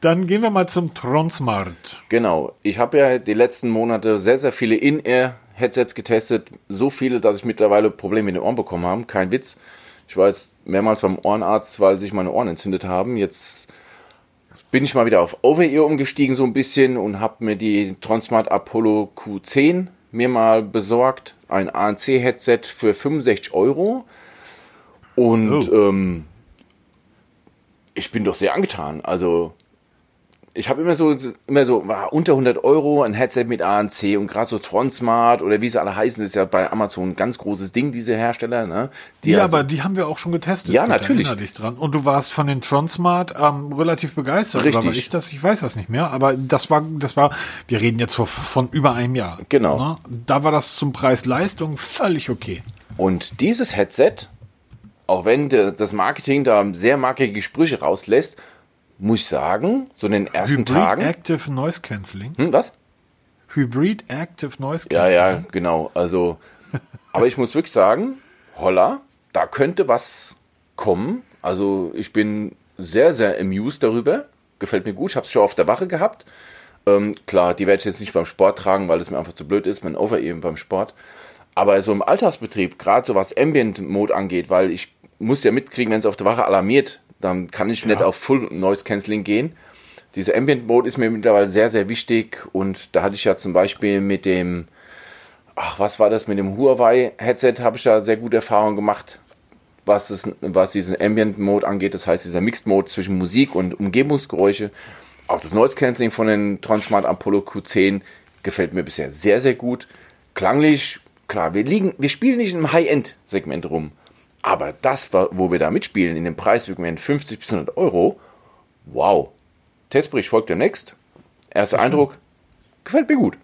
Dann gehen wir mal zum Tronsmart. Genau. Ich habe ja die letzten Monate sehr, sehr viele In-Ear-Headsets getestet. So viele, dass ich mittlerweile Probleme mit den Ohren bekommen habe. Kein Witz. Ich war jetzt mehrmals beim Ohrenarzt, weil sich meine Ohren entzündet haben. Jetzt bin ich mal wieder auf Over-Ear umgestiegen so ein bisschen und habe mir die Tronsmart Apollo Q10 mir mal besorgt. Ein ANC-Headset für 65 Euro. Und Oh. ähm, ich bin doch sehr angetan. Also ich habe immer so, immer so ah, unter 100 Euro ein Headset mit ANC und gerade so Tronsmart oder wie sie alle heißen, ist ja bei Amazon ein ganz großes Ding, diese Hersteller. Ne? Die ja, also, aber die haben wir auch schon getestet. Ja, natürlich. Dich dran. Und du warst von den Tronsmart ähm, relativ begeistert. Richtig. Ich, das, ich weiß das nicht mehr, aber das war, das war, wir reden jetzt von, von über einem Jahr. Genau. Ne? Da war das zum Preis Leistung völlig okay. Und dieses Headset, auch wenn das Marketing da sehr markige Sprüche rauslässt, muss ich sagen, so in den ersten Hybrid Tagen. Active Noise Cancelling. Hm, was? Hybrid Active Noise Ja, Cancelling. ja, genau. Also, aber ich muss wirklich sagen, holla, da könnte was kommen. Also, ich bin sehr, sehr amused darüber. Gefällt mir gut. Ich habe es schon auf der Wache gehabt. Ähm, klar, die werde ich jetzt nicht beim Sport tragen, weil es mir einfach zu blöd ist, mein Over eben beim Sport. Aber so im Alltagsbetrieb, gerade so was Ambient Mode angeht, weil ich muss ja mitkriegen, wenn es auf der Wache alarmiert, dann kann ich nicht auf Full Noise Cancelling gehen. Dieser Ambient Mode ist mir mittlerweile sehr, sehr wichtig und da hatte ich ja zum Beispiel mit dem, ach, was war das, mit dem Huawei Headset habe ich da sehr gute Erfahrungen gemacht, was, es, was diesen Ambient Mode angeht. Das heißt, dieser Mixed Mode zwischen Musik und Umgebungsgeräusche. Auch das Noise Cancelling von den Transmart Apollo Q10 gefällt mir bisher sehr, sehr gut. Klanglich, klar, wir liegen, wir spielen nicht im High-End-Segment rum. Aber das, wo wir da mitspielen, in dem Preissegment 50 bis 100 Euro, wow. Testbericht folgt demnächst. Erster mhm. Eindruck, gefällt mir gut.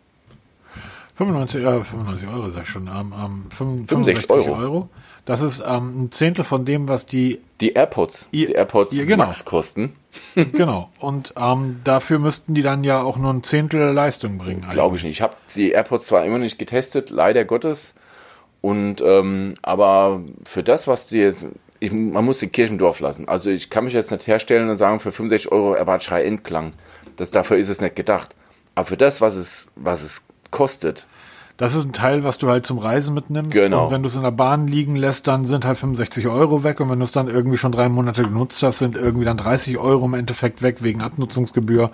95, äh, 95 Euro, sag ich schon. Ähm, ähm, 65 Euro. Euro. Das ist ähm, ein Zehntel von dem, was die die AirPods, die AirPods ja, genau. Max kosten. genau. Und ähm, dafür müssten die dann ja auch nur ein Zehntel Leistung bringen. Glaube ich nicht. Ich habe die AirPods zwar immer nicht getestet, leider Gottes. Und ähm, aber für das, was die jetzt, ich, man muss den Kirchendorf lassen. Also ich kann mich jetzt nicht herstellen und sagen, für 65 Euro erwarte ich Endklang. Dafür ist es nicht gedacht. Aber für das, was es, was es kostet, das ist ein Teil, was du halt zum Reisen mitnimmst. Genau. Und wenn du es in der Bahn liegen lässt, dann sind halt 65 Euro weg. Und wenn du es dann irgendwie schon drei Monate genutzt hast, sind irgendwie dann 30 Euro im Endeffekt weg wegen Abnutzungsgebühr.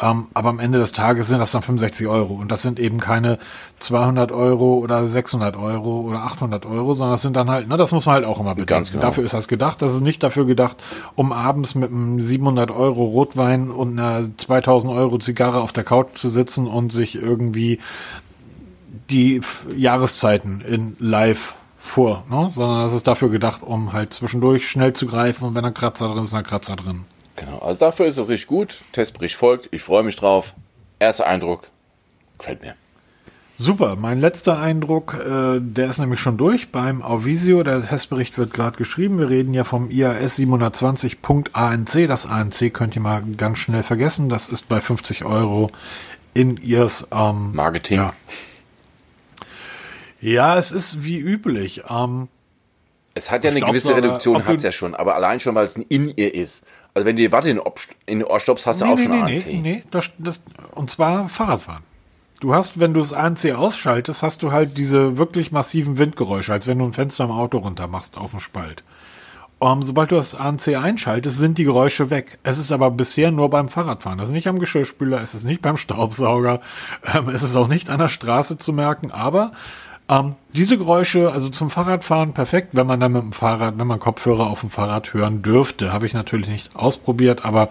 Ähm, aber am Ende des Tages sind das dann 65 Euro. Und das sind eben keine 200 Euro oder 600 Euro oder 800 Euro, sondern das sind dann halt, na, das muss man halt auch immer bedenken. Ganz genau. Dafür ist das gedacht. Das ist nicht dafür gedacht, um abends mit einem 700 Euro Rotwein und einer 2000 Euro Zigarre auf der Couch zu sitzen und sich irgendwie die Jahreszeiten in live vor, ne? sondern das ist dafür gedacht, um halt zwischendurch schnell zu greifen und wenn ein Kratzer drin ist, ein Kratzer drin. Genau, also dafür ist es richtig gut. Testbericht folgt, ich freue mich drauf. Erster Eindruck, gefällt mir. Super, mein letzter Eindruck, äh, der ist nämlich schon durch beim Auvisio. Der Testbericht wird gerade geschrieben. Wir reden ja vom IAS 720.ANC. Das ANC könnt ihr mal ganz schnell vergessen. Das ist bei 50 Euro in ihrs ähm, Marketing. Ja, ja, es ist wie üblich. Ähm, es hat ja eine gewisse Reduktion, hat es ja schon, aber allein schon, weil es ein In-Ear ist. Also wenn du die Watte in, in den Ohr stoppst, hast du nee, auch nee, schon nee, ANC. Nee, nee, das, das, und zwar Fahrradfahren. Du hast, wenn du das ANC ausschaltest, hast du halt diese wirklich massiven Windgeräusche, als wenn du ein Fenster im Auto runter machst auf dem Spalt. Um, ähm, sobald du das ANC einschaltest, sind die Geräusche weg. Es ist aber bisher nur beim Fahrradfahren. Das ist nicht am Geschirrspüler, es ist nicht beim Staubsauger, ähm, es ist auch nicht an der Straße zu merken, aber ähm, diese Geräusche, also zum Fahrradfahren perfekt, wenn man dann mit dem Fahrrad, wenn man Kopfhörer auf dem Fahrrad hören dürfte. Habe ich natürlich nicht ausprobiert, aber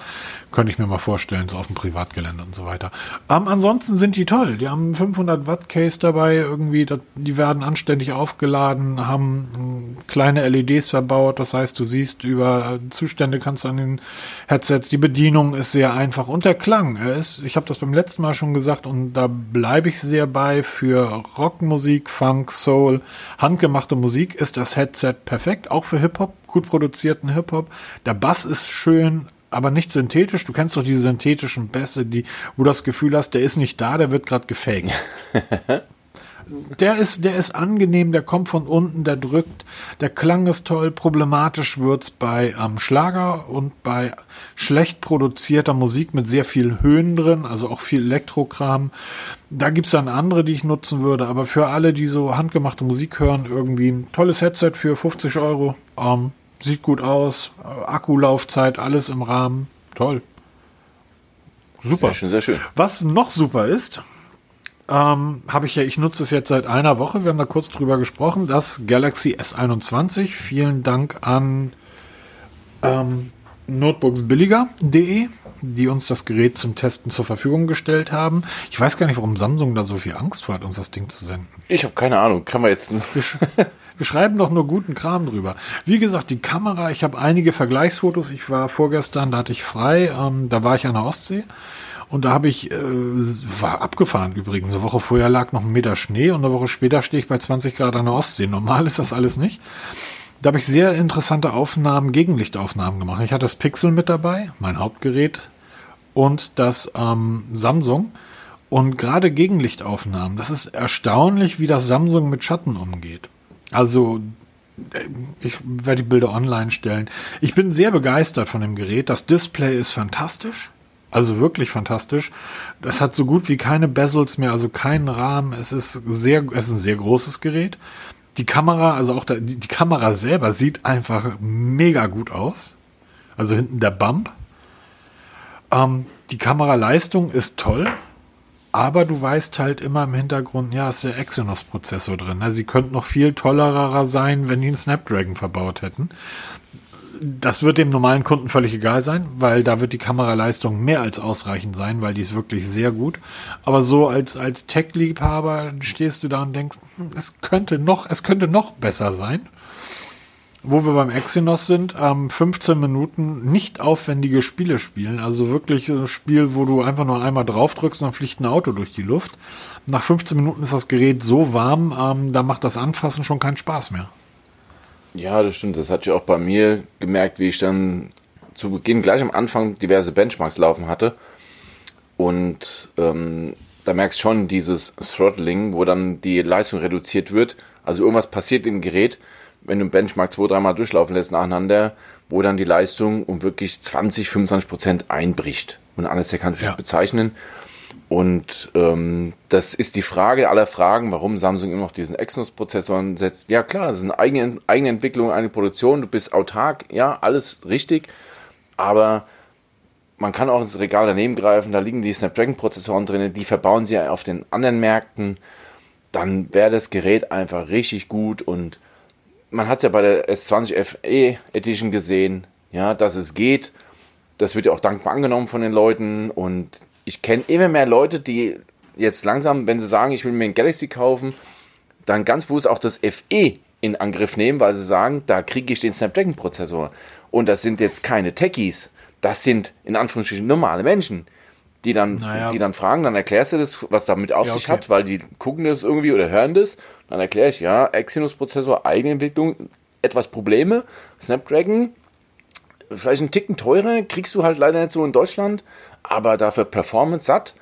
könnte ich mir mal vorstellen, so auf dem Privatgelände und so weiter. Ähm, ansonsten sind die toll. Die haben 500 Watt Case dabei, irgendwie, die werden anständig aufgeladen, haben hm, kleine LEDs verbaut. Das heißt, du siehst über Zustände, kannst an den Headsets. Die Bedienung ist sehr einfach und der Klang. Er ist, ich habe das beim letzten Mal schon gesagt und da bleibe ich sehr bei für Rockmusik, Funk, Soul, handgemachte Musik ist das Headset perfekt, auch für Hip-Hop, gut produzierten Hip-Hop. Der Bass ist schön, aber nicht synthetisch. Du kennst doch diese synthetischen Bässe, die, wo du das Gefühl hast, der ist nicht da, der wird gerade gefaked. der ist, der ist angenehm, der kommt von unten, der drückt, der Klang ist toll, problematisch wird's bei ähm, Schlager und bei schlecht produzierter Musik mit sehr viel Höhen drin, also auch viel Elektrokram. Da gibt's dann andere, die ich nutzen würde, aber für alle, die so handgemachte Musik hören, irgendwie ein tolles Headset für 50 Euro, ähm, sieht gut aus, Akkulaufzeit, alles im Rahmen, toll. Super. Sehr schön, sehr schön. Was noch super ist, ähm, habe ich ja, ich nutze es jetzt seit einer Woche, wir haben da kurz drüber gesprochen, das Galaxy S21. Vielen Dank an ähm, notebooksbilliger.de. die uns das Gerät zum Testen zur Verfügung gestellt haben. Ich weiß gar nicht, warum Samsung da so viel Angst vor hat, uns das Ding zu senden. Ich habe keine Ahnung. Kann man jetzt. Wir, sch wir schreiben doch nur guten Kram drüber. Wie gesagt, die Kamera, ich habe einige Vergleichsfotos. Ich war vorgestern, da hatte ich frei, ähm, da war ich an der Ostsee. Und da habe ich, äh, war abgefahren übrigens. Eine Woche vorher lag noch ein Meter Schnee und eine Woche später stehe ich bei 20 Grad an der Ostsee. Normal ist das alles nicht. Da habe ich sehr interessante Aufnahmen, Gegenlichtaufnahmen gemacht. Ich hatte das Pixel mit dabei, mein Hauptgerät, und das ähm, Samsung. Und gerade Gegenlichtaufnahmen, das ist erstaunlich, wie das Samsung mit Schatten umgeht. Also, äh, ich werde die Bilder online stellen. Ich bin sehr begeistert von dem Gerät. Das Display ist fantastisch. Also wirklich fantastisch. Das hat so gut wie keine Bezels mehr, also keinen Rahmen. Es ist sehr, es ist ein sehr großes Gerät. Die Kamera, also auch der, die, die Kamera selber sieht einfach mega gut aus. Also hinten der Bump. Ähm, die Kameraleistung ist toll, aber du weißt halt immer im Hintergrund, ja, ist der Exynos-Prozessor drin. Ne? Sie könnten noch viel tollerer sein, wenn die einen Snapdragon verbaut hätten das wird dem normalen Kunden völlig egal sein, weil da wird die Kameraleistung mehr als ausreichend sein, weil die ist wirklich sehr gut. Aber so als, als Tech-Liebhaber stehst du da und denkst, hm, es könnte noch, es könnte noch besser sein. Wo wir beim Exynos sind, ähm, 15 Minuten nicht aufwendige Spiele spielen. Also wirklich ein Spiel, wo du einfach nur einmal drauf drückst und dann fliegt ein Auto durch die Luft. Nach 15 Minuten ist das Gerät so warm, ähm, da macht das Anfassen schon keinen Spaß mehr. Ja, das stimmt. Das hatte ich auch bei mir gemerkt, wie ich dann zu Beginn gleich am Anfang diverse Benchmarks laufen hatte. Und ähm, da merkst du schon dieses Throttling, wo dann die Leistung reduziert wird. Also irgendwas passiert im Gerät, wenn du einen Benchmark zwei, dreimal durchlaufen lässt nacheinander, wo dann die Leistung um wirklich 20, 25 Prozent einbricht. Und alles, der kann sich ja. bezeichnen. Und ähm, das ist die Frage aller Fragen, warum Samsung immer noch diesen Exynos-Prozessor setzt. Ja klar, es ist eine eigene, eigene Entwicklung, eine Produktion, du bist autark, ja, alles richtig. Aber man kann auch ins Regal daneben greifen, da liegen die Snapdragon-Prozessoren drin, die verbauen sie auf den anderen Märkten. Dann wäre das Gerät einfach richtig gut und man hat es ja bei der S20 FE Edition gesehen, ja, dass es geht. Das wird ja auch dankbar angenommen von den Leuten und ich kenne immer mehr Leute, die jetzt langsam, wenn sie sagen, ich will mir ein Galaxy kaufen, dann ganz bewusst auch das FE in Angriff nehmen, weil sie sagen, da kriege ich den Snapdragon-Prozessor. Und das sind jetzt keine Techies, das sind in Anführungsstrichen normale Menschen, die dann, naja. die dann fragen, dann erklärst du das, was damit auf ja, sich okay. hat, weil die gucken das irgendwie oder hören das. Dann erkläre ich, ja, Exynos-Prozessor, Eigenentwicklung, etwas Probleme, Snapdragon, vielleicht einen Ticken teurer, kriegst du halt leider nicht so in Deutschland, aber dafür Performance satt.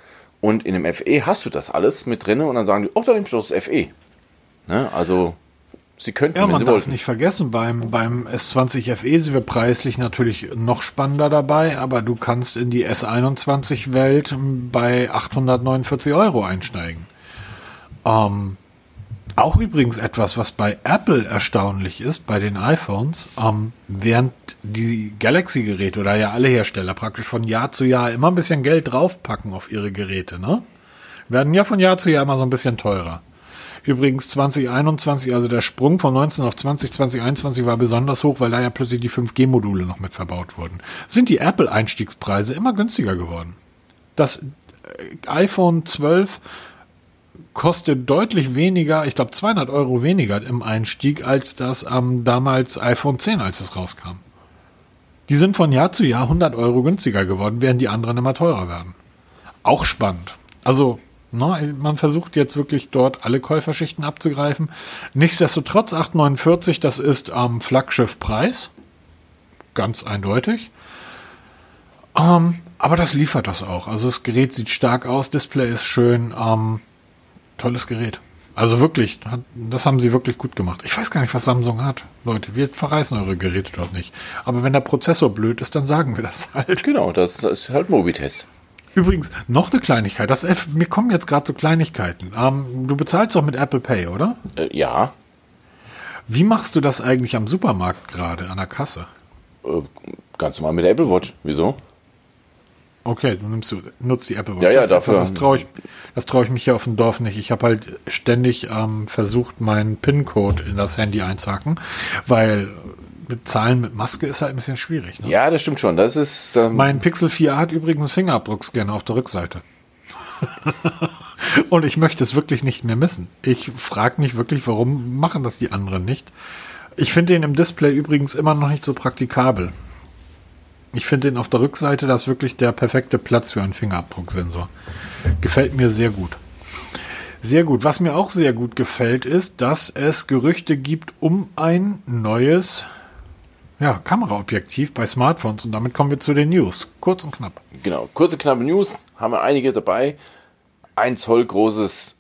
Und in dem FE hast du das alles mit drin und dann sagen die, oh, dann nimmst du das FE. Ne? Also, sie könnten, ja, man darf wollten. nicht vergessen, beim, beim S20 FE sind wir preislich natürlich noch spannender dabei, aber du kannst in die S21-Welt bei 849 Euro einsteigen. Ähm, auch übrigens etwas, was bei Apple erstaunlich ist, bei den iPhones, ähm, während die Galaxy-Geräte oder ja alle Hersteller praktisch von Jahr zu Jahr immer ein bisschen Geld draufpacken auf ihre Geräte, ne? Werden ja von Jahr zu Jahr immer so ein bisschen teurer. Übrigens 2021, also der Sprung von 19 auf 20, 2021 war besonders hoch, weil da ja plötzlich die 5G-Module noch mit verbaut wurden. Sind die Apple-Einstiegspreise immer günstiger geworden. Das äh, iPhone 12 kostet deutlich weniger, ich glaube 200 Euro weniger im Einstieg als das ähm, damals iPhone 10, als es rauskam. Die sind von Jahr zu Jahr 100 Euro günstiger geworden, während die anderen immer teurer werden. Auch spannend. Also, na, ne, man versucht jetzt wirklich dort alle Käuferschichten abzugreifen. Nichtsdestotrotz 8,49, das ist am ähm, Flaggschiffpreis. Ganz eindeutig. Ähm, aber das liefert das auch. Also das Gerät sieht stark aus, Display ist schön. Ähm, tolles Gerät. Also wirklich, das haben sie wirklich gut gemacht. Ich weiß gar nicht, was Samsung hat. Leute, wir verreißen eure Geräte dort nicht. Aber wenn der Prozessor blöd ist, dann sagen wir das halt. Genau, das ist halt Mobitest. Übrigens, noch eine Kleinigkeit. Das, mir kommen jetzt gerade so Kleinigkeiten. Ähm, du bezahlst doch mit Apple Pay, oder? Äh, ja. Wie machst du das eigentlich am Supermarkt gerade, an der Kasse? Äh, ganz normal mit der Apple Watch. Wieso? Okay, du nimmst du nutzt die Apple Watch. Ja, ja, das dafür. Das traue ich, das traue ich mich hier auf dem Dorf nicht. Ich habe halt ständig ähm, versucht, meinen PIN-Code in das Handy einzuhacken, weil mit Zahlen mit Maske ist halt ein bisschen schwierig. Ne? Ja, das stimmt schon. Das ist. Ähm mein Pixel 4a hat übrigens einen Fingerabdruckscanner auf der Rückseite. Und ich möchte es wirklich nicht mehr missen. Ich frage mich wirklich, warum machen das die anderen nicht? Ich finde den im Display übrigens immer noch nicht so praktikabel. Ich finde den auf der Rückseite, das ist wirklich der perfekte Platz für einen Fingerabdrucksensor. Gefällt mir sehr gut. Sehr gut. Was mir auch sehr gut gefällt, ist, dass es Gerüchte gibt um ein neues ja, Kameraobjektiv bei Smartphones. Und damit kommen wir zu den News. Kurz und knapp. Genau, kurze, knappe News. Haben wir einige dabei. Ein Zoll großes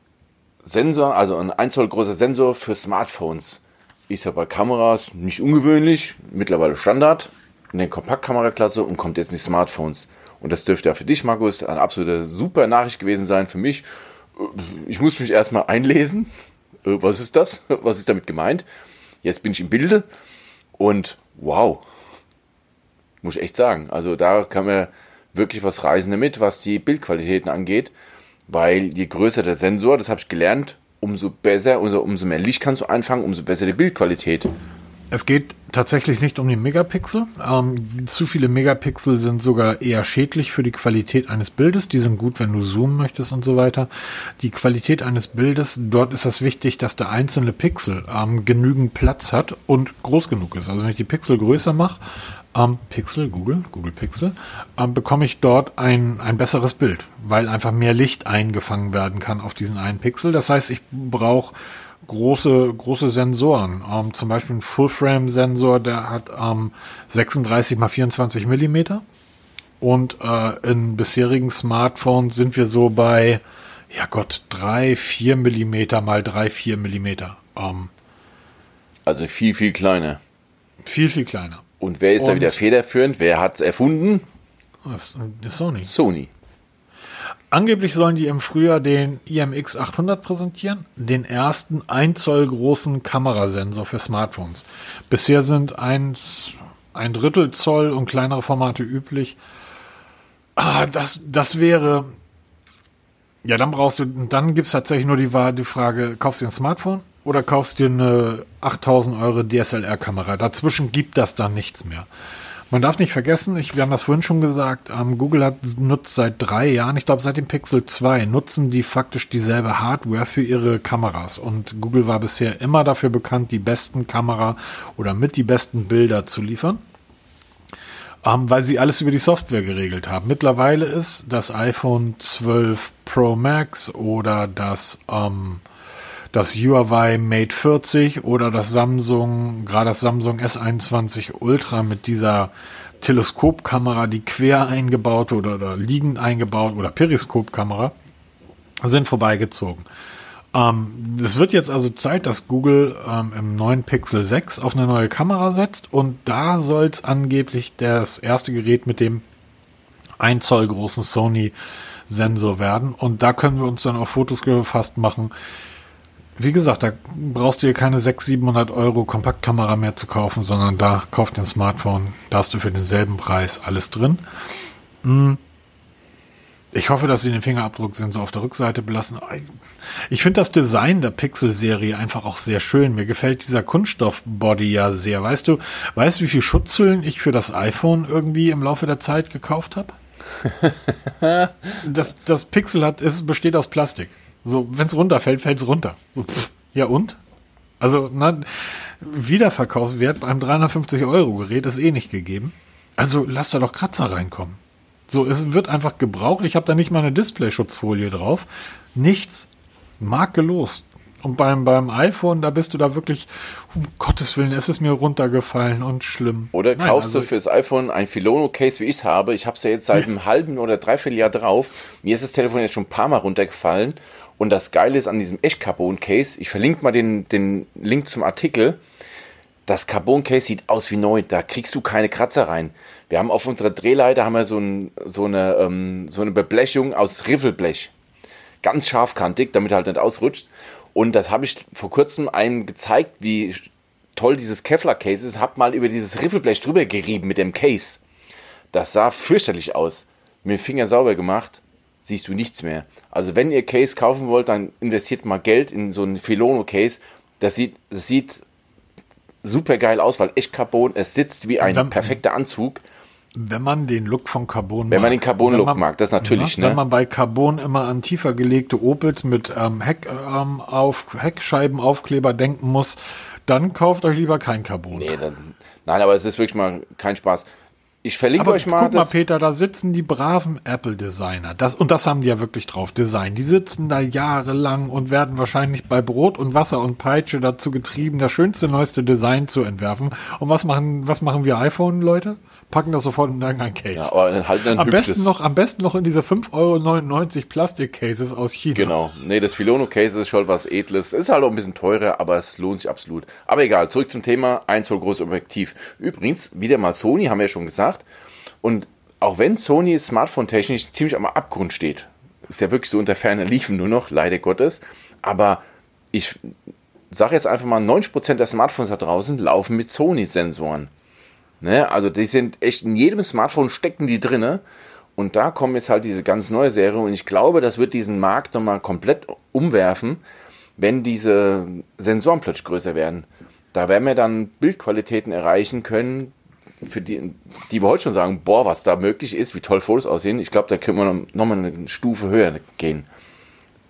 Sensor, also ein 1 Zoll großer Sensor für Smartphones. Ist ja bei Kameras nicht ungewöhnlich, mittlerweile Standard in der Kompaktkameraklasse und kommt jetzt in die Smartphones. Und das dürfte ja für dich, Markus, eine absolute super Nachricht gewesen sein. Für mich, ich muss mich erstmal einlesen. Äh, was ist das? Was ist damit gemeint? Jetzt bin ich im Bilde und wow, muss ich echt sagen. Also da kann man wirklich was reisen damit, was die Bildqualitäten angeht, weil je größer der Sensor, das habe ich gelernt, umso besser, umso, umso mehr Licht kannst du einfangen, umso besser die Bildqualität. Es geht tatsächlich nicht um die Megapixel. Ähm, zu viele Megapixel sind sogar eher schädlich für die Qualität eines Bildes. Die sind gut, wenn du zoomen möchtest und so weiter. Die Qualität eines Bildes, dort ist es wichtig, dass der einzelne Pixel ähm, genügend Platz hat und groß genug ist. Also wenn ich die Pixel größer mache, ähm, Pixel, Google, Google Pixel, ähm, bekomme ich dort ein, ein besseres Bild, weil einfach mehr Licht eingefangen werden kann auf diesen einen Pixel. Das heißt, ich brauche große, große Sensoren. Ähm, zum Beispiel ein Full-Frame-Sensor, der hat ähm, 36 mal 24 Millimeter. Und äh, in bisherigen Smartphones sind wir so bei, ja Gott, 3, 4 Millimeter mal 3, 4 Millimeter. Ähm, also viel, viel kleiner. Viel, viel kleiner. Und wer ist Und da wieder federführend? Wer hat es erfunden? Das ist Sony. Sony. Angeblich sollen die im Frühjahr den IMX 800 präsentieren, den ersten 1 Zoll großen Kamerasensor für Smartphones. Bisher sind 1, ein Drittel Zoll und kleinere Formate üblich. Ah, das, das wäre, ja, dann brauchst du, dann gibt es tatsächlich nur die, die Frage, kaufst du ein Smartphone oder kaufst du eine 8000 Euro DSLR-Kamera? Dazwischen gibt das dann nichts mehr. Man darf nicht vergessen, ich, wir haben das vorhin schon gesagt, ähm, Google hat, nutzt seit drei Jahren, ich glaube seit dem Pixel 2, nutzen die faktisch dieselbe Hardware für ihre Kameras. Und Google war bisher immer dafür bekannt, die besten Kamera oder mit die besten Bilder zu liefern. Ähm, weil sie alles über die Software geregelt haben. Mittlerweile ist das iPhone 12 Pro Max oder das ähm, das Huawei Mate 40 oder das Samsung, gerade das Samsung S21 Ultra mit dieser Teleskopkamera, die quer eingebaut oder, oder liegend eingebaut oder Periskopkamera, sind vorbeigezogen. Ähm, es wird jetzt also Zeit, dass Google ähm, im neuen Pixel 6 auf eine neue Kamera setzt und da soll es angeblich das erste Gerät mit dem 1 Zoll großen Sony Sensor werden und da können wir uns dann auch Fotos gefasst machen, wie gesagt, da brauchst du dir keine 600, 700 Euro Kompaktkamera mehr zu kaufen, sondern da kauft ein Smartphone, da hast du für denselben Preis alles drin. Hm. Ich hoffe, dass sie den Fingerabdrucksensor auf der Rückseite belassen. Ich finde das Design der Pixel-Serie einfach auch sehr schön. Mir gefällt dieser Kunststoff-Body ja sehr. Weißt du, weißt du, wie viel Schutzhüllen ich für das iPhone irgendwie im Laufe der Zeit gekauft habe? das, das Pixel hat, es besteht aus Plastik. So, wenn es runterfällt, fällt es runter. Pff, ja und? Also, na, Wiederverkaufswert beim 350 Euro Gerät ist eh nicht gegeben. Also lass da doch Kratzer reinkommen. So, es wird einfach gebraucht. Ich habe da nicht mal eine Displayschutzfolie drauf. Nichts. Makellos. Und beim, beim iPhone, da bist du da wirklich, um Gottes Willen, es ist mir runtergefallen und schlimm. Oder Nein, kaufst also du fürs iPhone ein Filono-Case, wie ich es habe. Ich habe es ja jetzt seit einem halben oder dreiviertel Jahr drauf. Mir ist das Telefon jetzt schon ein paar Mal runtergefallen. Und das Geile ist an diesem Echt-Carbon-Case, ich verlinke mal den, den Link zum Artikel, das Carbon-Case sieht aus wie neu, da kriegst du keine Kratzer rein. Wir haben auf unserer Drehleiter haben wir so, ein, so, eine, ähm, so eine Beblechung aus Riffelblech. Ganz scharfkantig, damit er halt nicht ausrutscht. Und das habe ich vor kurzem einem gezeigt, wie toll dieses Kevlar-Case ist. Hab mal über dieses Riffelblech drüber gerieben mit dem Case. Das sah fürchterlich aus. Dem Finger sauber gemacht siehst du nichts mehr. Also wenn ihr Case kaufen wollt, dann investiert mal Geld in so ein Filono Case. Das sieht, das sieht super geil aus, weil echt Carbon, es sitzt wie ein Wenn- perfekter Anzug. Wenn man den Look von Carbon Wenn man den Carbon-Look mag, das natürlich, Ja, ne? Wenn man bei Carbon immer an tiefer gelegte Opels mit ähm, Heck, ähm, auf, Heckscheibenaufkleber denken muss, dann kauft euch lieber kein Carbon. Nee, dann, nein, aber es ist wirklich mal kein Spaß. Ich verlinke Aber euch mal guck mal. Peter, da sitzen die braven Apple-Designer. Das, und das haben die ja wirklich drauf, Design. Die sitzen da jahrelang und werden wahrscheinlich bei Brot und Wasser und Peitsche dazu getrieben, das schönste, neueste Design zu entwerfen. Und was machen, was machen wir iPhone-Leute? Packen das sofort in irgendein Case. Ja, aber halt ein am hübsches- besten noch, am besten noch in diese 5,99 Euro Plastik-Cases aus China. Genau. Nee, das Filono Case ist schon was Edles. Ist halt auch ein bisschen teurer, aber es lohnt sich absolut. Aber egal, zurück zum Thema. 1 Zoll großes Objektiv. Übrigens, wieder mal Sony, haben wir ja schon gesagt. Und auch wenn Sony smartphone-technisch ziemlich am Abgrund steht, ist ja wirklich so unter ferner Liefen nur noch, leider Gottes. Aber ich sage jetzt einfach mal, 90% der Smartphones da draußen laufen mit Sony-Sensoren. Ne? Also die sind echt in jedem Smartphone stecken die drinne. Und da kommen jetzt halt diese ganz neue Serie und ich glaube, das wird diesen Markt nochmal komplett umwerfen, wenn diese Sensoren plötzlich größer werden. Da werden wir dann Bildqualitäten erreichen können, für die, die wir heute schon sagen, boah, was da möglich ist, wie toll Fotos aussehen. Ich glaube, da können wir nochmal eine Stufe höher gehen.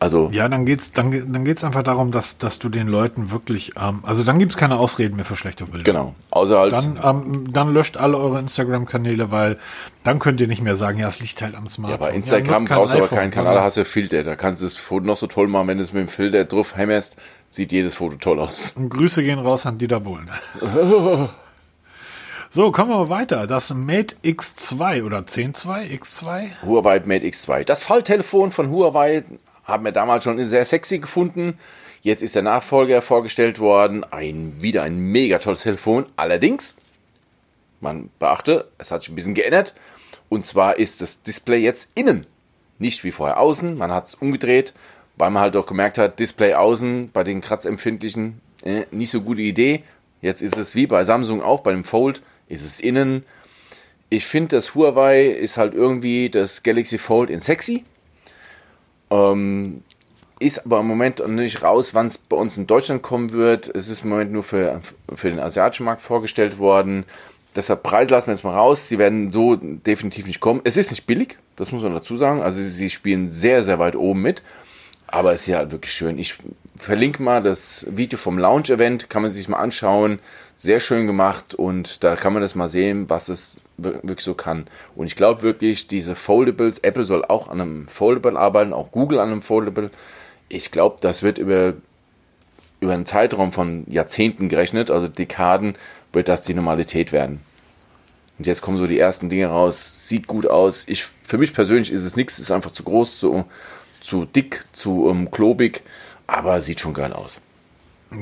Also, Ja, dann geht's, dann, dann geht's einfach darum, dass, dass du den Leuten wirklich, ähm, also dann gibt's keine Ausreden mehr für schlechte Bilder. genau. Außer halt, Dann, ähm, dann löscht alle eure Instagram-Kanäle, weil dann könnt ihr nicht mehr sagen, ja, es liegt halt am ja, Smartphone. bei Instagram kein brauchst du aber keinen Kanal, da hast du Filter. Da kannst du das Foto noch so toll machen, wenn du es mit dem Filter drauf hämmerst, sieht jedes Foto toll aus. Und Grüße gehen raus an Dieter Bohlen. so, kommen wir mal weiter. Das Mate X2 oder 10.2, X2? Huawei Mate X2. Das Falltelefon von Huawei haben wir damals schon sehr sexy gefunden. Jetzt ist der Nachfolger vorgestellt worden. Ein, wieder ein mega tolles Telefon. Allerdings, man beachte, es hat sich ein bisschen geändert. Und zwar ist das Display jetzt innen. Nicht wie vorher außen. Man hat es umgedreht, weil man halt auch gemerkt hat, Display außen bei den kratzempfindlichen, äh, nicht so gute Idee. Jetzt ist es wie bei Samsung auch, bei dem Fold, ist es innen. Ich finde, das Huawei ist halt irgendwie das Galaxy Fold in sexy. Ähm, ist aber im Moment noch nicht raus, wann es bei uns in Deutschland kommen wird. Es ist im Moment nur für, für den asiatischen Markt vorgestellt worden. Deshalb Preis lassen wir jetzt mal raus. Sie werden so definitiv nicht kommen. Es ist nicht billig, das muss man dazu sagen. Also sie spielen sehr, sehr weit oben mit. Aber es ist ja halt wirklich schön. Ich verlinke mal das Video vom Launch-Event, kann man sich mal anschauen. Sehr schön gemacht und da kann man das mal sehen, was es wir- wirklich so kann. Und ich glaube wirklich, diese Foldables, Apple soll auch an einem Foldable arbeiten, auch Google an einem Foldable. Ich glaube, das wird über, über einen Zeitraum von Jahrzehnten gerechnet, also Dekaden, wird das die Normalität werden. Und jetzt kommen so die ersten Dinge raus. Sieht gut aus. Ich, für mich persönlich ist es nichts, ist einfach zu groß, zu, zu dick, zu ähm, klobig, aber sieht schon geil aus.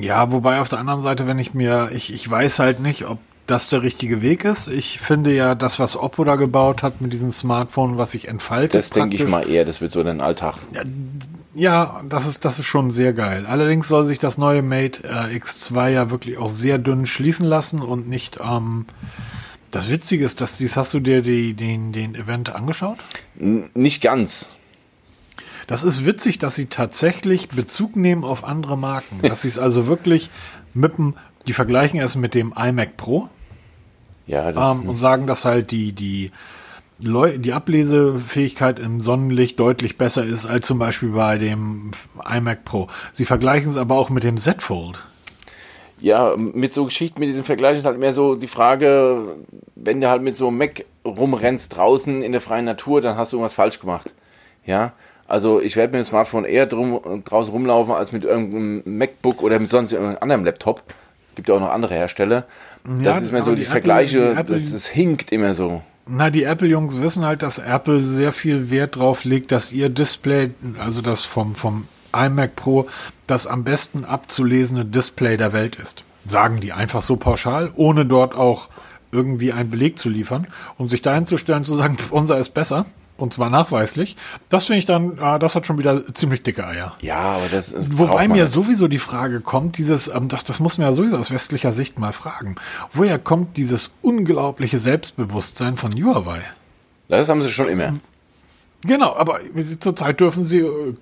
Ja, wobei auf der anderen Seite, wenn ich mir, ich, ich weiß halt nicht, ob das der richtige Weg ist. Ich finde ja, das, was Oppo da gebaut hat mit diesem Smartphone, was sich entfaltet. Das denke ich mal eher, das wird so dein Alltag. Ja, das ist, das ist schon sehr geil. Allerdings soll sich das neue Mate äh, X2 ja wirklich auch sehr dünn schließen lassen und nicht, ähm, das Witzige ist, dass dies, hast du dir die, den, den Event angeschaut? N nicht ganz. Das ist witzig, dass sie tatsächlich Bezug nehmen auf andere Marken. Dass sie es also wirklich mit dem, die vergleichen es mit dem iMac Pro Ja, das ähm, und sagen, dass halt die, die, Leu die Ablesefähigkeit im Sonnenlicht deutlich besser ist als zum Beispiel bei dem iMac Pro. Sie vergleichen es aber auch mit dem Z Fold. Ja, mit so Geschichten, mit diesem Vergleich ist halt mehr so die Frage, wenn du halt mit so einem Mac rumrennst draußen in der freien Natur, dann hast du irgendwas falsch gemacht. Ja, also ich werde mit dem Smartphone eher drum, draußen rumlaufen als mit irgendeinem MacBook oder mit sonst irgendeinem anderen Laptop. Gibt ja auch noch andere Hersteller. Das Ja, ist mehr so die, die Apple- Vergleiche, die Apple- das, das hinkt immer so. Na, die Apple-Jungs wissen halt, dass Apple sehr viel Wert drauf legt, dass ihr Display, also das vom, vom iMac Pro, das am besten abzulesende Display der Welt ist. Sagen die einfach so pauschal, ohne dort auch irgendwie einen Beleg zu liefern und sich dahin zu stellen, zu sagen, unser ist besser. Und zwar nachweislich. Das finde ich dann, äh, das hat schon wieder ziemlich dicke Eier. Ja, aber das braucht Wobei mir nicht. sowieso die Frage kommt, dieses, ähm, das, das muss man ja sowieso aus westlicher Sicht mal fragen. Woher kommt dieses unglaubliche Selbstbewusstsein von Huawei? Das haben sie schon immer. Genau, aber zurzeit dürfen sie, äh,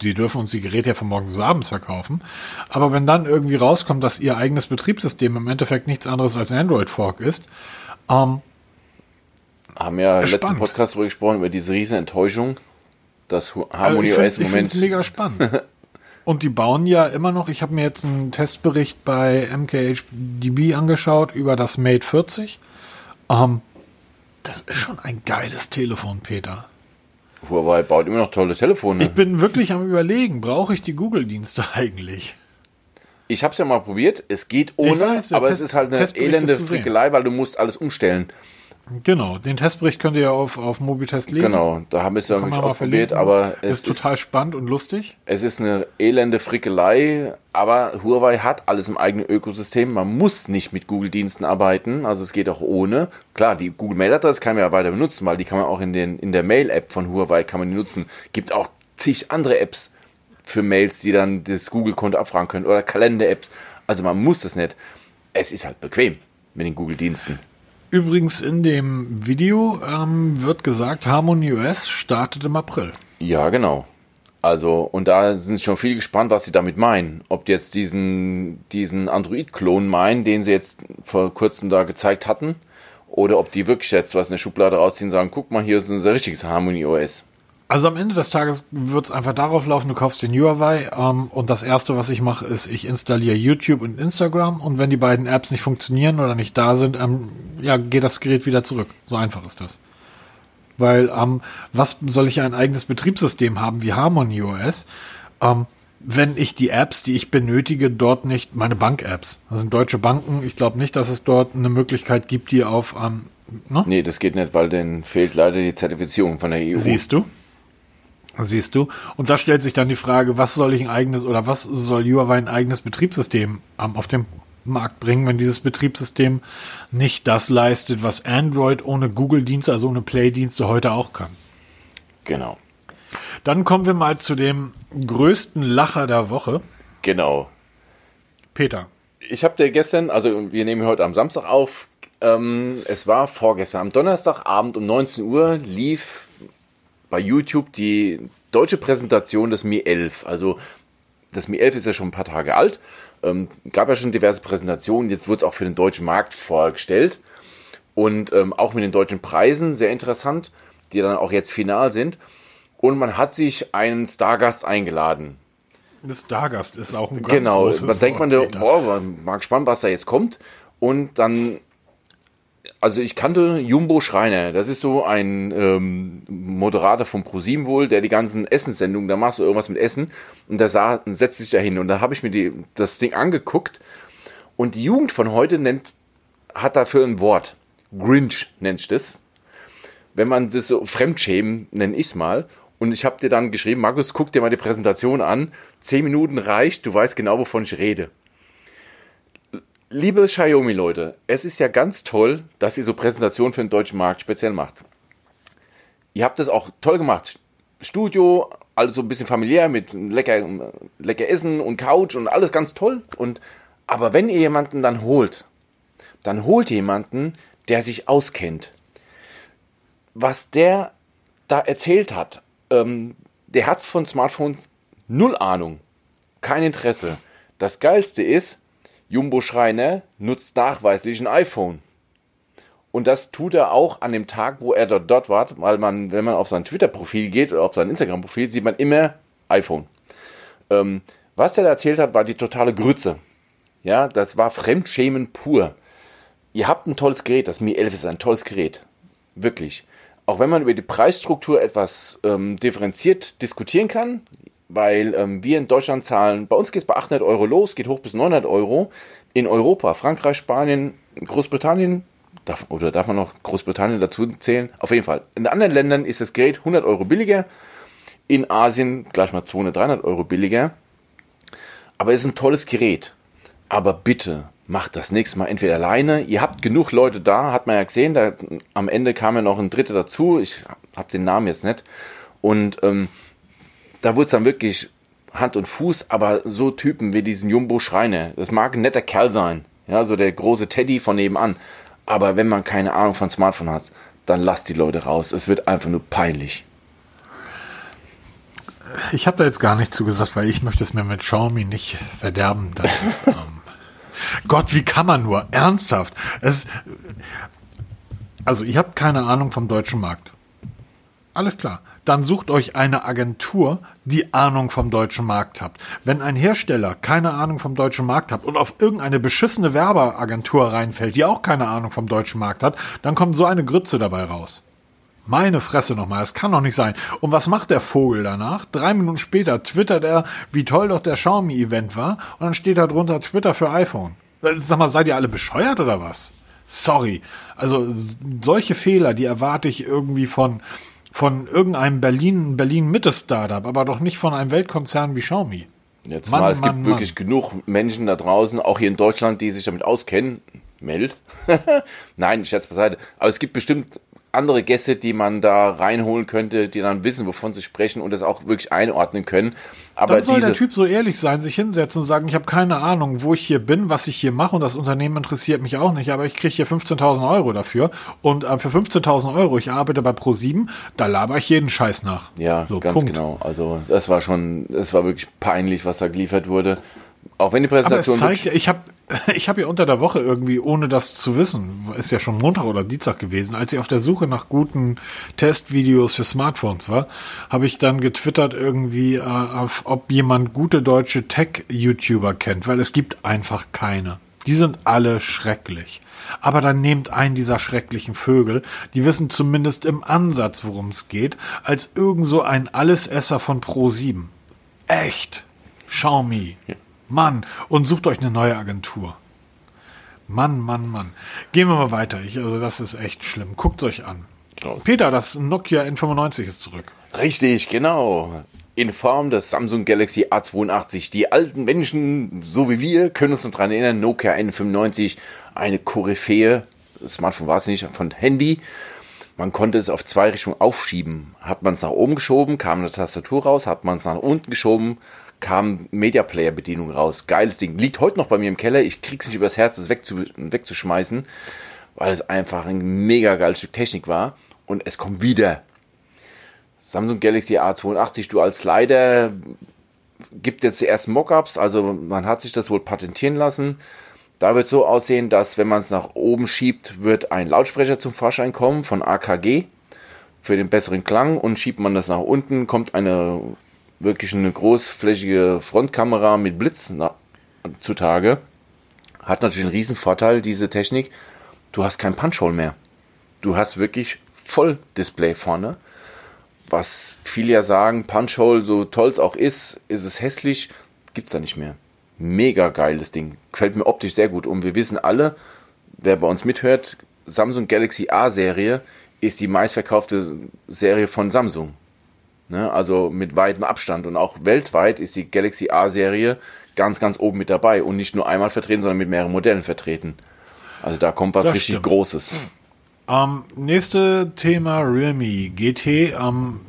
die dürfen uns die Geräte ja von morgens bis abends verkaufen. Aber wenn dann irgendwie rauskommt, dass ihr eigenes Betriebssystem im Endeffekt nichts anderes als Android Fork ist, ähm, haben ja im letzten Podcast darüber gesprochen, über diese riesen Enttäuschung, dass Harmony also OS im Moment. Ich finde mega spannend. Und die bauen ja immer noch, ich habe mir jetzt einen Testbericht bei MKHDB angeschaut über das Mate 40. Ähm, das ist schon ein geiles Telefon, Peter. Huawei baut immer noch tolle Telefone. Ich bin wirklich am überlegen, brauche ich die Google-Dienste eigentlich? Ich habe es ja mal probiert. Es geht ohne, weiß, aber Test, es ist halt eine elende Frickelei, weil du musst alles umstellen. Genau, den Testbericht könnt ihr ja auf, auf Mobitest lesen. Genau, da haben wir es ja wirklich ausprobiert, aber es ist total spannend und lustig. Es ist eine elende Frickelei, aber Huawei hat alles im eigenen Ökosystem. Man muss nicht mit Google-Diensten arbeiten, also es geht auch ohne. Klar, die Google Mail-Adresse kann man ja weiter benutzen, weil die kann man auch in, den, in der Mail-App von Huawei kann man die nutzen. Gibt auch zig andere Apps für Mails, die dann das Google-Konto abfragen können oder Kalender-Apps. Also man muss das nicht. Es ist halt bequem mit den Google-Diensten. Übrigens in dem Video ähm, wird gesagt, Harmony OS startet im April. Ja, genau. Also, und da sind schon viele gespannt, was sie damit meinen. Ob die jetzt diesen, diesen Android-Klon meinen, den sie jetzt vor kurzem da gezeigt hatten, oder ob die wirklich jetzt was in der Schublade rausziehen und sagen, guck mal, hier ist unser richtiges Harmony OS. Also am Ende des Tages wird es einfach darauf laufen, du kaufst den Huawei ähm, und das erste, was ich mache, ist, ich installiere YouTube und Instagram und wenn die beiden Apps nicht funktionieren oder nicht da sind, ähm, ja, geht das Gerät wieder zurück. So einfach ist das. Weil, ähm, was soll ich ein eigenes Betriebssystem haben wie Harmony OS, ähm, wenn ich die Apps, die ich benötige, dort nicht, meine Bank-Apps, das sind deutsche Banken, ich glaube nicht, dass es dort eine Möglichkeit gibt, die auf, ähm, ne? Nee, das geht nicht, weil denen fehlt leider die Zertifizierung von der EU. Siehst du? Siehst du? Und da stellt sich dann die Frage, was soll ich ein eigenes oder was soll Huawei ein eigenes Betriebssystem auf dem Markt bringen, wenn dieses Betriebssystem nicht das leistet, was Android ohne Google-Dienste, also ohne Play-Dienste heute auch kann. Genau. Dann kommen wir mal zu dem größten Lacher der Woche. Genau. Peter. Ich habe dir gestern, also wir nehmen heute am Samstag auf, ähm, es war vorgestern, am Donnerstagabend um 19 Uhr lief bei YouTube die deutsche Präsentation des Mi 11. Also das Mi 11 ist ja schon ein paar Tage alt. Ähm, gab ja schon diverse Präsentationen. Jetzt wurde es auch für den deutschen Markt vorgestellt. Und ähm, auch mit den deutschen Preisen, sehr interessant, die dann auch jetzt final sind. Und man hat sich einen Stargast eingeladen. Das Stargast ist auch ein ganz Genau, großes dann denkt man, boah, mag gespannt, was da jetzt kommt. Und dann also ich kannte Jumbo Schreiner. Das ist so ein ähm, Moderator von ProSieben wohl, der die ganzen Essenssendungen, da machst du irgendwas mit Essen und da sah, setzt sich da hin und da habe ich mir die, das Ding angeguckt und die Jugend von heute nennt, hat dafür ein Wort. Grinch nennt sich das. Wenn man das so Fremdschämen, nenne ich es mal. Und ich habe dir dann geschrieben, Markus, guck dir mal die Präsentation an. Zehn Minuten reicht, du weißt genau, wovon ich rede liebe Xiaomi-Leute, es ist ja ganz toll, dass ihr so Präsentationen für den deutschen Markt speziell macht. Ihr habt das auch toll gemacht. Studio, alles so ein bisschen familiär mit lecker, lecker Essen und Couch und alles ganz toll. Und, aber wenn ihr jemanden dann holt, dann holt jemanden, der sich auskennt. Was der da erzählt hat, ähm, der hat von Smartphones null Ahnung, kein Interesse. Das Geilste ist, Jumbo Schreiner nutzt nachweislich ein iPhone. Und das tut er auch an dem Tag, wo er dort, dort war, weil man, wenn man auf sein Twitter-Profil geht oder auf sein Instagram-Profil, sieht man immer iPhone. Ähm, was er da erzählt hat, war die totale Grütze. Ja, das war Fremdschämen pur. Ihr habt ein tolles Gerät, das Mi 11 ist ein tolles Gerät. Wirklich. Auch wenn man über die Preisstruktur etwas ähm, differenziert diskutieren kann, weil ähm, wir in Deutschland zahlen, bei uns geht es bei 800 Euro los, geht hoch bis 900 Euro. In Europa, Frankreich, Spanien, Großbritannien, darf, oder darf man noch Großbritannien dazu zählen? Auf jeden Fall. In anderen Ländern ist das Gerät 100 Euro billiger, in Asien gleich mal 200, 300 Euro billiger. Aber es ist ein tolles Gerät. Aber bitte macht das nächste Mal entweder alleine. Ihr habt genug Leute da, hat man ja gesehen. Da, am Ende kam ja noch ein Dritter dazu. Ich habe den Namen jetzt nicht. Und ähm, da wurde es dann wirklich Hand und Fuß, aber so Typen wie diesen Jumbo Schreiner, das mag ein netter Kerl sein, ja, so der große Teddy von nebenan, aber wenn man keine Ahnung von Smartphone hat, dann lasst die Leute raus, es wird einfach nur peinlich. ich habe da jetzt gar nicht zugesagt, weil ich möchte es mir mit Xiaomi nicht verderben. Ist, ähm, Gott, wie kann man nur? Ernsthaft. Es, also, ich habe keine Ahnung vom deutschen Markt. Alles klar. Dann sucht euch eine Agentur, die Ahnung vom deutschen Markt habt. Wenn ein Hersteller keine Ahnung vom deutschen Markt hat und auf irgendeine beschissene Werbeagentur reinfällt, die auch keine Ahnung vom deutschen Markt hat, dann kommt so eine Grütze dabei raus. Meine Fresse nochmal, es kann doch nicht sein. Und was macht der Vogel danach? Drei Minuten später twittert er, wie toll doch der Xiaomi-Event war, und dann steht da drunter Twitter für iPhone. Sag mal, seid ihr alle bescheuert oder was? Sorry. Also solche Fehler, die erwarte ich irgendwie von, von irgendeinem Berlin, Berlin-Mitte-Startup, aber doch nicht von einem Weltkonzern wie Xiaomi. Jetzt Mann, mal, es Mann, gibt Mann. wirklich genug Menschen da draußen, auch hier in Deutschland, die sich damit auskennen. Meld. Nein, ich schätze beiseite. Aber es gibt bestimmt andere Gäste, die man da reinholen könnte, die dann wissen, wovon sie sprechen und das auch wirklich einordnen können. Aber dann soll der Typ so ehrlich sein, sich hinsetzen und sagen, ich habe keine Ahnung, wo ich hier bin, was ich hier mache und das Unternehmen interessiert mich auch nicht, aber ich kriege hier 15.000 Euro dafür und äh, für 15.000 Euro, ich arbeite bei Pro7, da laber ich jeden Scheiß nach. Ja, so, ganz Punkt. genau. Also das war schon, das war wirklich peinlich, was da geliefert wurde. Auch wenn die Präsentation. Aber es zeigt ich habe ich habe ja unter der Woche irgendwie, ohne das zu wissen, ist ja schon Montag oder Dienstag gewesen, als ich auf der Suche nach guten Testvideos für Smartphones war, habe ich dann getwittert irgendwie, äh, ob jemand gute deutsche Tech-YouTuber kennt, weil es gibt einfach keine. Die sind alle schrecklich. Aber dann nehmt einen dieser schrecklichen Vögel, die wissen zumindest im Ansatz, worum es geht, als irgend so ein Allesesser von Pro 7. Echt. Xiaomi. Ja. Mann, und sucht euch eine neue Agentur. Mann, Mann, Mann. Gehen wir mal weiter. Ich, also das ist echt schlimm. Guckt's euch an. Genau. Peter, das Nokia N95 ist zurück. Richtig, genau. In Form des Samsung Galaxy A82. Die alten Menschen, so wie wir, können uns noch daran erinnern, Nokia N95, eine Koryphäe. Das Smartphone war es nicht, von Handy. Man konnte es auf zwei Richtungen aufschieben. Hat man es nach oben geschoben, kam eine Tastatur raus, hat man es nach unten geschoben, kam Media Player Bedienung raus. Geiles Ding. Liegt heute noch bei mir im Keller. Ich krieg's nicht übers Herz, das wegzu wegzuschmeißen, weil es einfach ein mega geiles Stück Technik war. Und es kommt wieder. Samsung Galaxy A82 Dual Slider gibt jetzt ersten Mockups, also man hat sich das wohl patentieren lassen. Da wird so aussehen, dass wenn man es nach oben schiebt, wird ein Lautsprecher zum Vorschein kommen von AKG für den besseren Klang und schiebt man das nach unten, kommt eine wirklich eine großflächige Frontkamera mit Blitz na, zutage. Hat natürlich einen riesen Vorteil, diese Technik. Du hast kein Punch-Hole mehr. Du hast wirklich Voll-Display vorne. Was viele ja sagen, Punch-Hole, so toll es auch ist, ist es hässlich, gibt es da nicht mehr. Mega geiles Ding. Gefällt mir optisch sehr gut. Und wir wissen alle, wer bei uns mithört, Samsung Galaxy A-Serie ist die meistverkaufte Serie von Samsung. Ne? Also mit weitem Abstand. Und auch weltweit ist die Galaxy A-Serie ganz, ganz oben mit dabei. Und nicht nur einmal vertreten, sondern mit mehreren Modellen vertreten. Also da kommt was das richtig stimmt. Großes. Ähm, nächste Thema Realme GT. Ähm,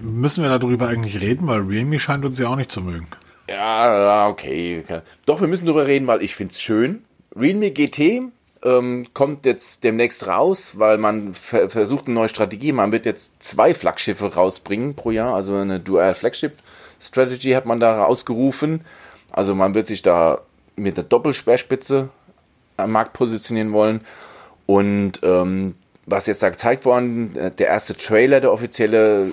müssen wir darüber eigentlich reden, weil Realme scheint uns ja auch nicht zu mögen. Ja, okay. Doch, wir müssen darüber reden, weil ich finde es schön. Realme GT ähm, kommt jetzt demnächst raus, weil man versucht eine neue Strategie. Man wird jetzt zwei Flaggschiffe rausbringen pro Jahr, also eine Dual Flagship Strategy hat man da ausgerufen. Also man wird sich da mit einer Doppelsperrspitze am Markt positionieren wollen. Und ähm, was jetzt da gezeigt worden, äh, der erste Trailer, der offizielle,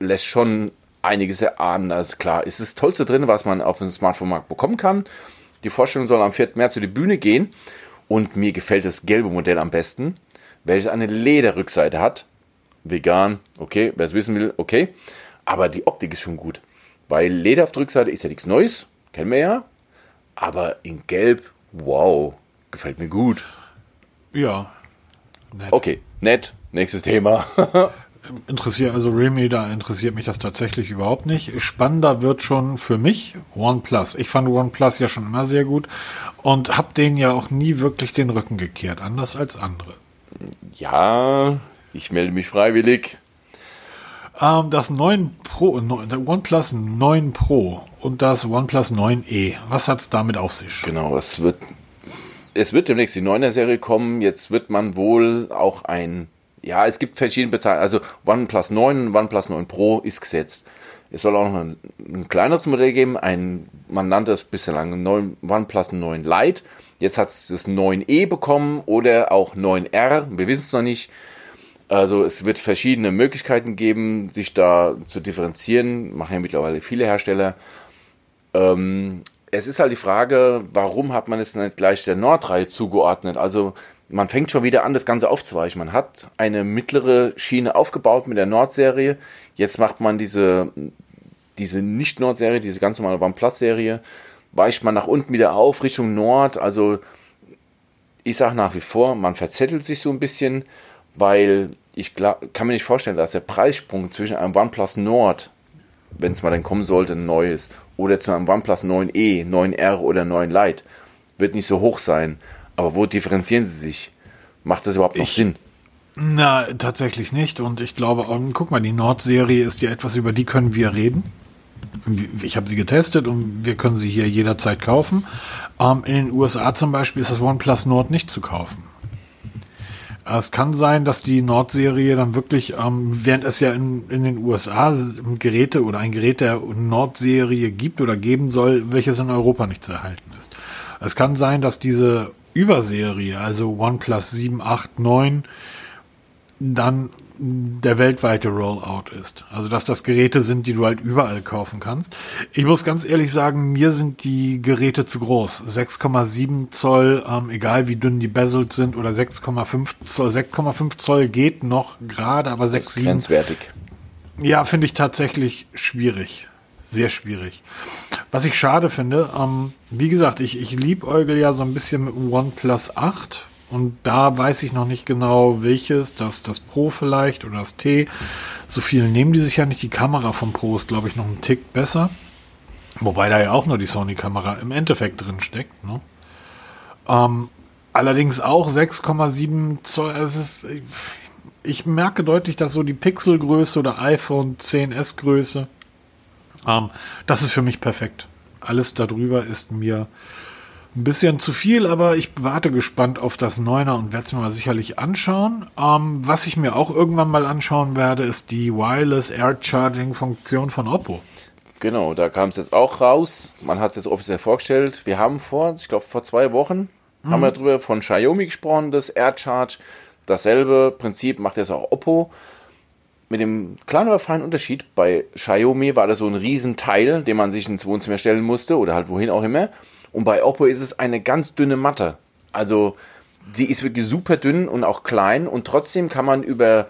lässt schon einiges erahnen. Also klar, ist das Tollste drin, was man auf dem Smartphone-Markt bekommen kann. Die Vorstellung soll am 4. März zu die Bühne gehen. Und mir gefällt das gelbe Modell am besten, welches eine Lederrückseite hat. Vegan, okay, wer es wissen will, okay. Aber die Optik ist schon gut. Weil Leder auf der Rückseite ist ja nichts Neues, kennen wir ja. Aber in Gelb, wow, gefällt mir gut. Ja. Nett. Okay, nett. Nächstes Thema. interessiert, also Realme, da interessiert mich das tatsächlich überhaupt nicht. Spannender wird schon für mich OnePlus. Ich fand OnePlus ja schon immer sehr gut und habe denen ja auch nie wirklich den Rücken gekehrt, anders als andere. Ja, ich melde mich freiwillig. Ähm, das 9 Pro, der OnePlus 9 Pro und das OnePlus 9e, was hat es damit auf sich? Genau, es wird, es wird demnächst die 9er Serie kommen. Jetzt wird man wohl auch ein ja, es gibt verschiedene Bezeichnungen. Also OnePlus 9 und OnePlus 9 Pro ist gesetzt. Es soll auch noch ein, ein kleineres Modell geben, ein, man nannte es bislang 9, OnePlus 9 Lite. Jetzt hat es das 9e bekommen oder auch 9R, wir wissen es noch nicht. Also es wird verschiedene Möglichkeiten geben, sich da zu differenzieren. Machen ja mittlerweile viele Hersteller. Ähm, es ist halt die Frage, warum hat man es nicht gleich der Nordreihe zugeordnet? Also man fängt schon wieder an, das Ganze aufzuweichen. Man hat eine mittlere Schiene aufgebaut mit der Nord-Serie. Jetzt macht man diese, diese Nicht-Nord-Serie, diese ganz normale OnePlus-Serie, weicht man nach unten wieder auf, Richtung Nord. Also ich sage nach wie vor, man verzettelt sich so ein bisschen weil ich kann mir nicht vorstellen, dass der Preissprung zwischen einem OnePlus Nord, wenn es mal dann kommen sollte, ein neues, oder zu einem OnePlus 9e, 9R oder 9 Lite, wird nicht so hoch sein. Aber wo differenzieren sie sich? Macht das überhaupt noch ich, Sinn? Na, tatsächlich nicht. Und ich glaube, guck mal, die Nord-Serie ist ja etwas, über die können wir reden. Ich habe sie getestet und wir können sie hier jederzeit kaufen. Ähm, in den USA zum Beispiel ist das OnePlus Nord nicht zu kaufen. Es kann sein, dass die Nordserie dann wirklich, ähm, während es ja in, in den USA Geräte oder ein Gerät der Nordserie gibt oder geben soll, welches in Europa nicht zu erhalten ist. Es kann sein, dass diese Überserie, also OnePlus 7, 8, 9, dann der weltweite Rollout ist. Also dass das Geräte sind, die du halt überall kaufen kannst. Ich muss ganz ehrlich sagen, mir sind die Geräte zu groß. 6,7 Zoll, ähm, egal wie dünn die Bezels sind, oder 6,5 Zoll. 6,5 Zoll geht noch gerade, aber 6,7. Grenzwertig. Ja, finde ich tatsächlich schwierig. Sehr schwierig. Was ich schade finde, ähm, wie gesagt, ich, ich liebäugel ja so ein bisschen mit OnePlus 8 und da weiß ich noch nicht genau, welches, das, das Pro vielleicht oder das T. So viel nehmen die sich ja nicht. Die Kamera vom Pro ist, glaube ich, noch ein Tick besser. Wobei da ja auch nur die Sony-Kamera im Endeffekt drin steckt. Ne? Ähm, allerdings auch 6,7 Zoll. Es ist, ich merke deutlich, dass so die Pixelgröße oder iPhone 10s Größe, ähm, das ist für mich perfekt. Alles darüber ist mir ein bisschen zu viel, aber ich warte gespannt auf das Neuner und werde es mir mal sicherlich anschauen. Ähm, was ich mir auch irgendwann mal anschauen werde, ist die Wireless Air Charging Funktion von Oppo. Genau, da kam es jetzt auch raus. Man hat es jetzt offiziell vorgestellt. Wir haben vor, ich glaube vor zwei Wochen, mhm. haben wir darüber von Xiaomi gesprochen, das AirCharge. Dasselbe Prinzip macht jetzt auch Oppo. Mit dem kleinen aber feinen Unterschied, bei Xiaomi war das so ein Riesenteil, den man sich ins Wohnzimmer stellen musste oder halt wohin auch immer. Und bei Oppo ist es eine ganz dünne Matte. Also sie ist wirklich super dünn und auch klein und trotzdem kann man über,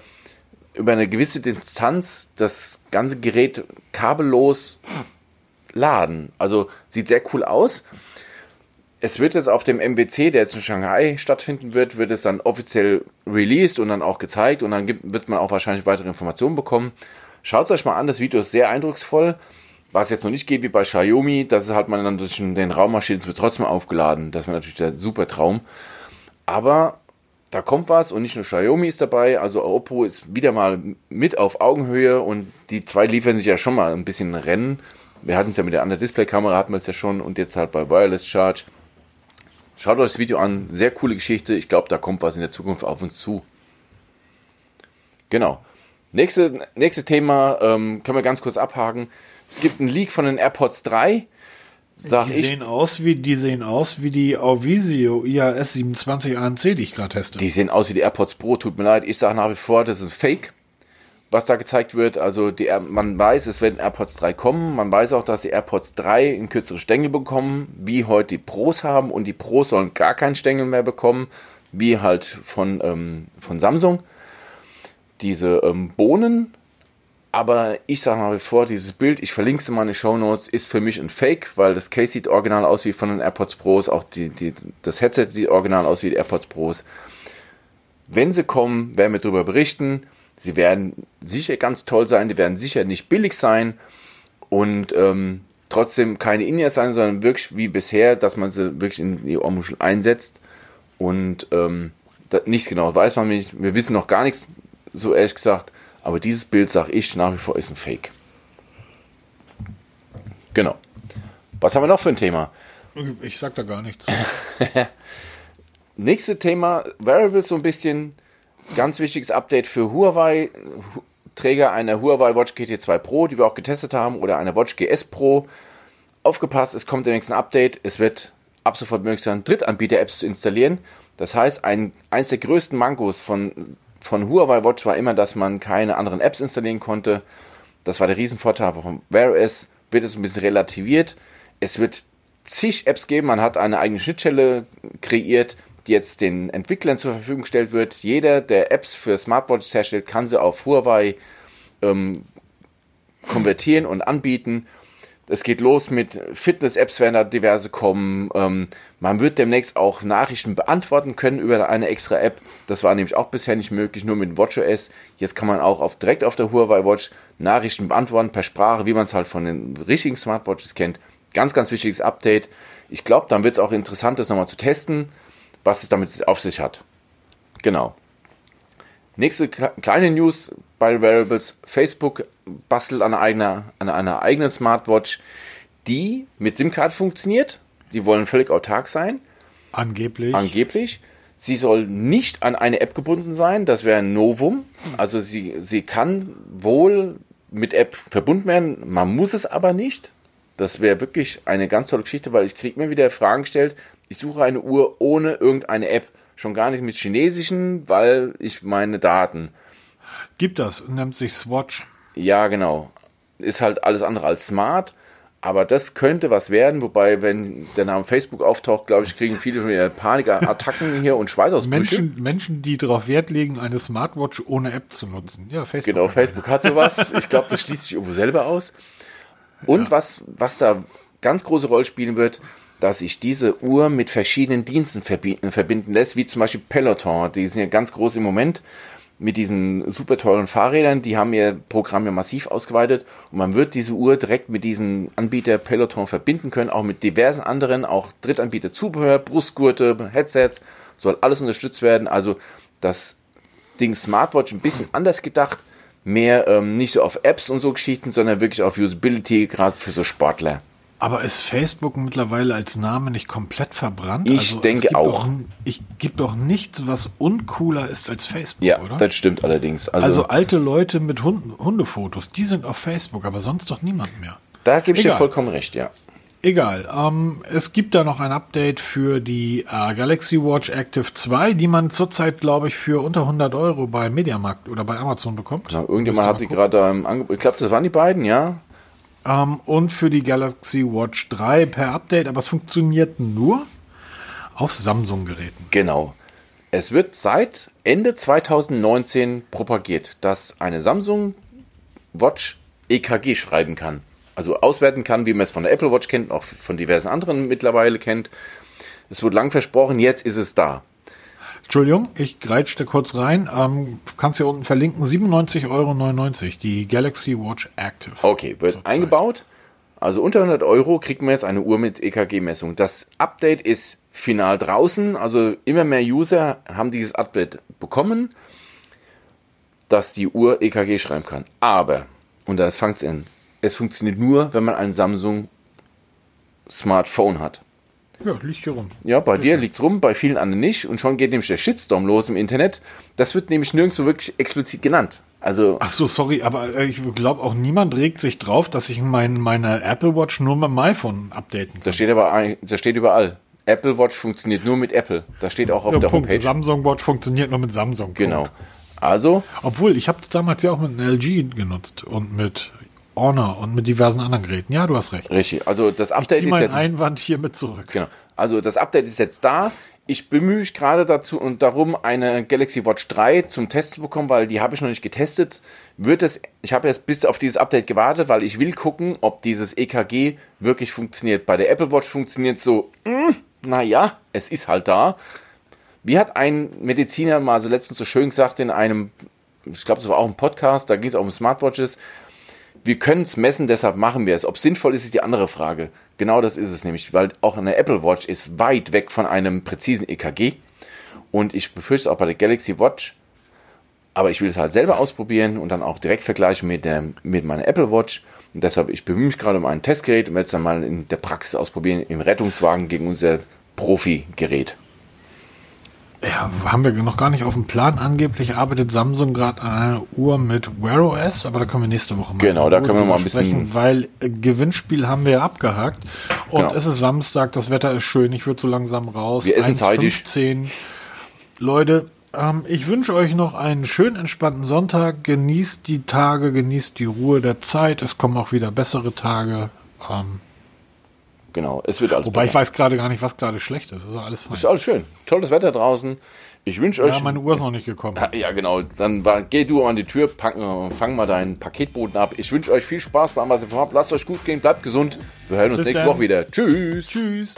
über eine gewisse Distanz das ganze Gerät kabellos laden. Also sieht sehr cool aus. Es wird jetzt auf dem MWC, der jetzt in Shanghai stattfinden wird, wird es dann offiziell released und dann auch gezeigt und dann gibt, wird man auch wahrscheinlich weitere Informationen bekommen. Schaut es euch mal an, das Video ist sehr eindrucksvoll. Was jetzt noch nicht geht wie bei Xiaomi, das ist halt man dann durch den Raummaschinen, es wird trotzdem aufgeladen. Das wäre natürlich der super Traum. Aber da kommt was und nicht nur Xiaomi ist dabei, also Oppo ist wieder mal mit auf Augenhöhe und die zwei liefern sich ja schon mal ein bisschen Rennen. Wir hatten es ja mit der anderen Display-Kamera, hatten wir es ja schon und jetzt halt bei Wireless Charge. Schaut euch das Video an, sehr coole Geschichte. Ich glaube, da kommt was in der Zukunft auf uns zu. Genau. Nächste, nächste Thema ähm, können wir ganz kurz abhaken. Es gibt einen Leak von den AirPods 3. Sag die ich. sehen aus wie die sehen aus wie die Auvisio IAS 27 ANC, die ich gerade teste. Die sehen aus wie die AirPods Pro. Tut mir leid, ich sage nach wie vor, das ist Fake, was da gezeigt wird. Also die, man weiß, es werden AirPods 3 kommen. Man weiß auch, dass die AirPods 3 in kürzere Stängel bekommen, wie heute die Pros haben. Und die Pros sollen gar keinen Stängel mehr bekommen, wie halt von ähm, von Samsung. Diese ähm, Bohnen aber ich sage mal bevor, dieses Bild, ich verlinke es in meine Show Notes, ist für mich ein Fake, weil das Case sieht original aus wie von den AirPods Pros, auch die, die, das Headset sieht original aus wie die AirPods Pros. Wenn sie kommen, werden wir darüber berichten. Sie werden sicher ganz toll sein, die werden sicher nicht billig sein und ähm, trotzdem keine In-Ears sein, sondern wirklich wie bisher, dass man sie wirklich in die Ohrmuschel einsetzt und ähm, nichts genau weiß man nicht. Wir wissen noch gar nichts, so ehrlich gesagt. Aber dieses Bild, sage ich, nach wie vor ist ein Fake. Genau. Was haben wir noch für ein Thema? Ich sag da gar nichts. Nächste Thema, Variables so ein bisschen. Ganz wichtiges Update für Huawei. Träger einer Huawei Watch GT 2 Pro, die wir auch getestet haben, oder einer Watch GS Pro, aufgepasst, es kommt demnächst ein Update. Es wird ab sofort möglich sein, Drittanbieter-Apps zu installieren. Das heißt, ein, eines der größten Mankos von, von Huawei Watch war immer, dass man keine anderen Apps installieren konnte. Das war der Riesenvorteil von Wear OS. Wird es ein bisschen relativiert. Es wird zig Apps geben. Man hat eine eigene Schnittstelle kreiert, jetzt den Entwicklern zur Verfügung gestellt wird. Jeder, der Apps für Smartwatches herstellt, kann sie auf Huawei ähm, konvertieren und anbieten. Es geht los mit Fitness-Apps, werden da diverse kommen. Ähm, man wird demnächst auch Nachrichten beantworten können über eine extra App. Das war nämlich auch bisher nicht möglich, nur mit WatchOS. Jetzt kann man auch auf, direkt auf der Huawei Watch Nachrichten beantworten per Sprache, wie man es halt von den richtigen Smartwatches kennt. Ganz, ganz wichtiges Update. Ich glaube, dann wird es auch interessant, das nochmal zu testen, was es damit auf sich hat. Genau. Nächste kleine News bei Wearables. Facebook bastelt an einer, an einer eigenen Smartwatch, die mit SIM-Card funktioniert. Die wollen völlig autark sein. Angeblich. Angeblich. Sie soll nicht an eine App gebunden sein. Das wäre ein Novum. Also sie, sie kann wohl mit App verbunden werden. Man muss es aber nicht. Das wäre wirklich eine ganz tolle Geschichte, weil ich kriege mir wieder Fragen gestellt. Ich suche eine Uhr ohne irgendeine App. Schon gar nicht mit chinesischen, weil ich meine Daten. Gibt das, nennt sich Swatch. Ja, genau. Ist halt alles andere als smart. Aber das könnte was werden, wobei, wenn der Name Facebook auftaucht, glaube ich, kriegen viele schon wieder Panikattacken hier und Schweißausbrüche. Menschen, Menschen, die darauf Wert legen, eine Smartwatch ohne App zu nutzen. Ja, Facebook. Genau, Facebook hat sowas. Ich glaube, das schließt sich irgendwo selber aus. Und ja. was, was da ganz große Rolle spielen wird, dass sich diese Uhr mit verschiedenen Diensten verbinden lässt, wie zum Beispiel Peloton. Die sind ja ganz groß im Moment mit diesen super teuren Fahrrädern, die haben ihr Programm ja massiv ausgeweitet und man wird diese Uhr direkt mit diesem Anbieter Peloton verbinden können, auch mit diversen anderen, auch Drittanbieter Zubehör, Brustgurte, Headsets, soll alles unterstützt werden. Also das Ding Smartwatch ein bisschen anders gedacht, mehr ähm, nicht so auf Apps und so Geschichten, sondern wirklich auf Usability, gerade für so Sportler. Aber ist Facebook mittlerweile als Name nicht komplett verbrannt? Ich also, denke auch. Doch, ich gibt doch nichts, was uncooler ist als Facebook, ja, oder? das stimmt allerdings. Also, also alte Leute mit Hund, Hundefotos, die sind auf Facebook, aber sonst doch niemand mehr. Da gebe ich Egal. dir vollkommen recht, ja. Egal. Ähm, es gibt da noch ein Update für die äh, Galaxy Watch Active 2, die man zurzeit, glaube ich, für unter 100 Euro bei Mediamarkt oder bei Amazon bekommt. Ja, irgendjemand hat die gerade im Angebot. Ich glaube, das waren die beiden, ja. Ähm, und für die Galaxy Watch 3 per Update, aber es funktioniert nur auf Samsung-Geräten. Genau. Es wird seit Ende 2019 propagiert, dass eine Samsung Watch EKG schreiben kann. Also auswerten kann, wie man es von der Apple Watch kennt, auch von diversen anderen mittlerweile kennt. Es wurde lang versprochen, jetzt ist es da. Entschuldigung, ich greitschte kurz rein. Ähm, kannst hier unten verlinken. 97,99 Euro, die Galaxy Watch Active. Okay, wird eingebaut. Also unter 100 Euro kriegt man jetzt eine Uhr mit EKG-Messung. Das Update ist final draußen. Also immer mehr User haben dieses Update bekommen, dass die Uhr EKG schreiben kann. Aber, und das fängt es an, es funktioniert nur, wenn man ein Samsung Smartphone hat. Ja, liegt hier rum. Ja, bei dir liegt es rum, bei vielen anderen nicht. Und schon geht nämlich der Shitstorm los im Internet. Das wird nämlich nirgendwo wirklich explizit genannt. Also Ach so, sorry, aber äh, ich glaube auch niemand regt sich drauf, dass ich mein, meine Apple Watch nur mit dem iPhone updaten kann. Da steht aber da steht überall. Apple Watch funktioniert nur mit Apple. Das steht auch auf ja, der Punkt. Homepage. Samsung Watch funktioniert nur mit Samsung. Genau. Also. Obwohl, ich habe es damals ja auch mit einem LG genutzt und mit Honor und mit diversen anderen Geräten. Ja, du hast recht. Richtig. Also das Update ich ist jetzt Einwand hiermit zurück. Genau. Also das Update ist jetzt da. Ich bemühe mich gerade dazu und darum, eine Galaxy Watch 3 zum Test zu bekommen, weil die habe ich noch nicht getestet. Wird es, ich habe jetzt bis auf dieses Update gewartet, weil ich will gucken, ob dieses EKG wirklich funktioniert. Bei der Apple Watch funktioniert so, mm, naja, es ist halt da. Wie hat ein Mediziner mal so letztens so schön gesagt in einem, ich glaube, es war auch ein Podcast, da ging es auch um Smartwatches, wir können es messen, deshalb machen wir es. Ob sinnvoll ist, ist die andere Frage. Genau das ist es nämlich, weil auch eine Apple Watch ist weit weg von einem präzisen EKG. Und ich befürchte auch bei der Galaxy Watch, aber ich will es halt selber ausprobieren und dann auch direkt vergleichen mit, der, mit meiner Apple Watch. Und deshalb, ich bemühe mich gerade um ein Testgerät und werde es dann mal in der Praxis ausprobieren, im Rettungswagen gegen unser Profi-Gerät. Ja, haben wir noch gar nicht auf dem Plan. Angeblich arbeitet Samsung gerade an einer Uhr mit Wear OS, aber da können wir nächste Woche mal Genau, da können wir mal ein bisschen- weil äh, Gewinnspiel haben wir ja abgehakt und Genau. es ist Samstag, das Wetter ist schön, ich würde so langsam raus. Wir essen zeitig. 1,15. Leute, ähm, ich wünsche euch noch einen schönen entspannten Sonntag. Genießt die Tage, genießt die Ruhe der Zeit. Es kommen auch wieder bessere Tage. Ähm, Genau, es wird alles wobei ich besser. weiß gerade gar nicht, was gerade schlecht ist. Ist alles fein. Ist alles schön. Tolles Wetter draußen. Ich wünsche euch. Ja, meine Uhr ist noch nicht gekommen. Ja, genau. Dann war, geh du an die Tür, pack, äh, fang mal deinen Paketboten ab. Ich wünsche euch viel Spaß beim was ihr vorhabt. Lasst euch gut gehen, bleibt gesund. Wir hören uns Bis nächste dann. Woche wieder. Tschüss. Tschüss.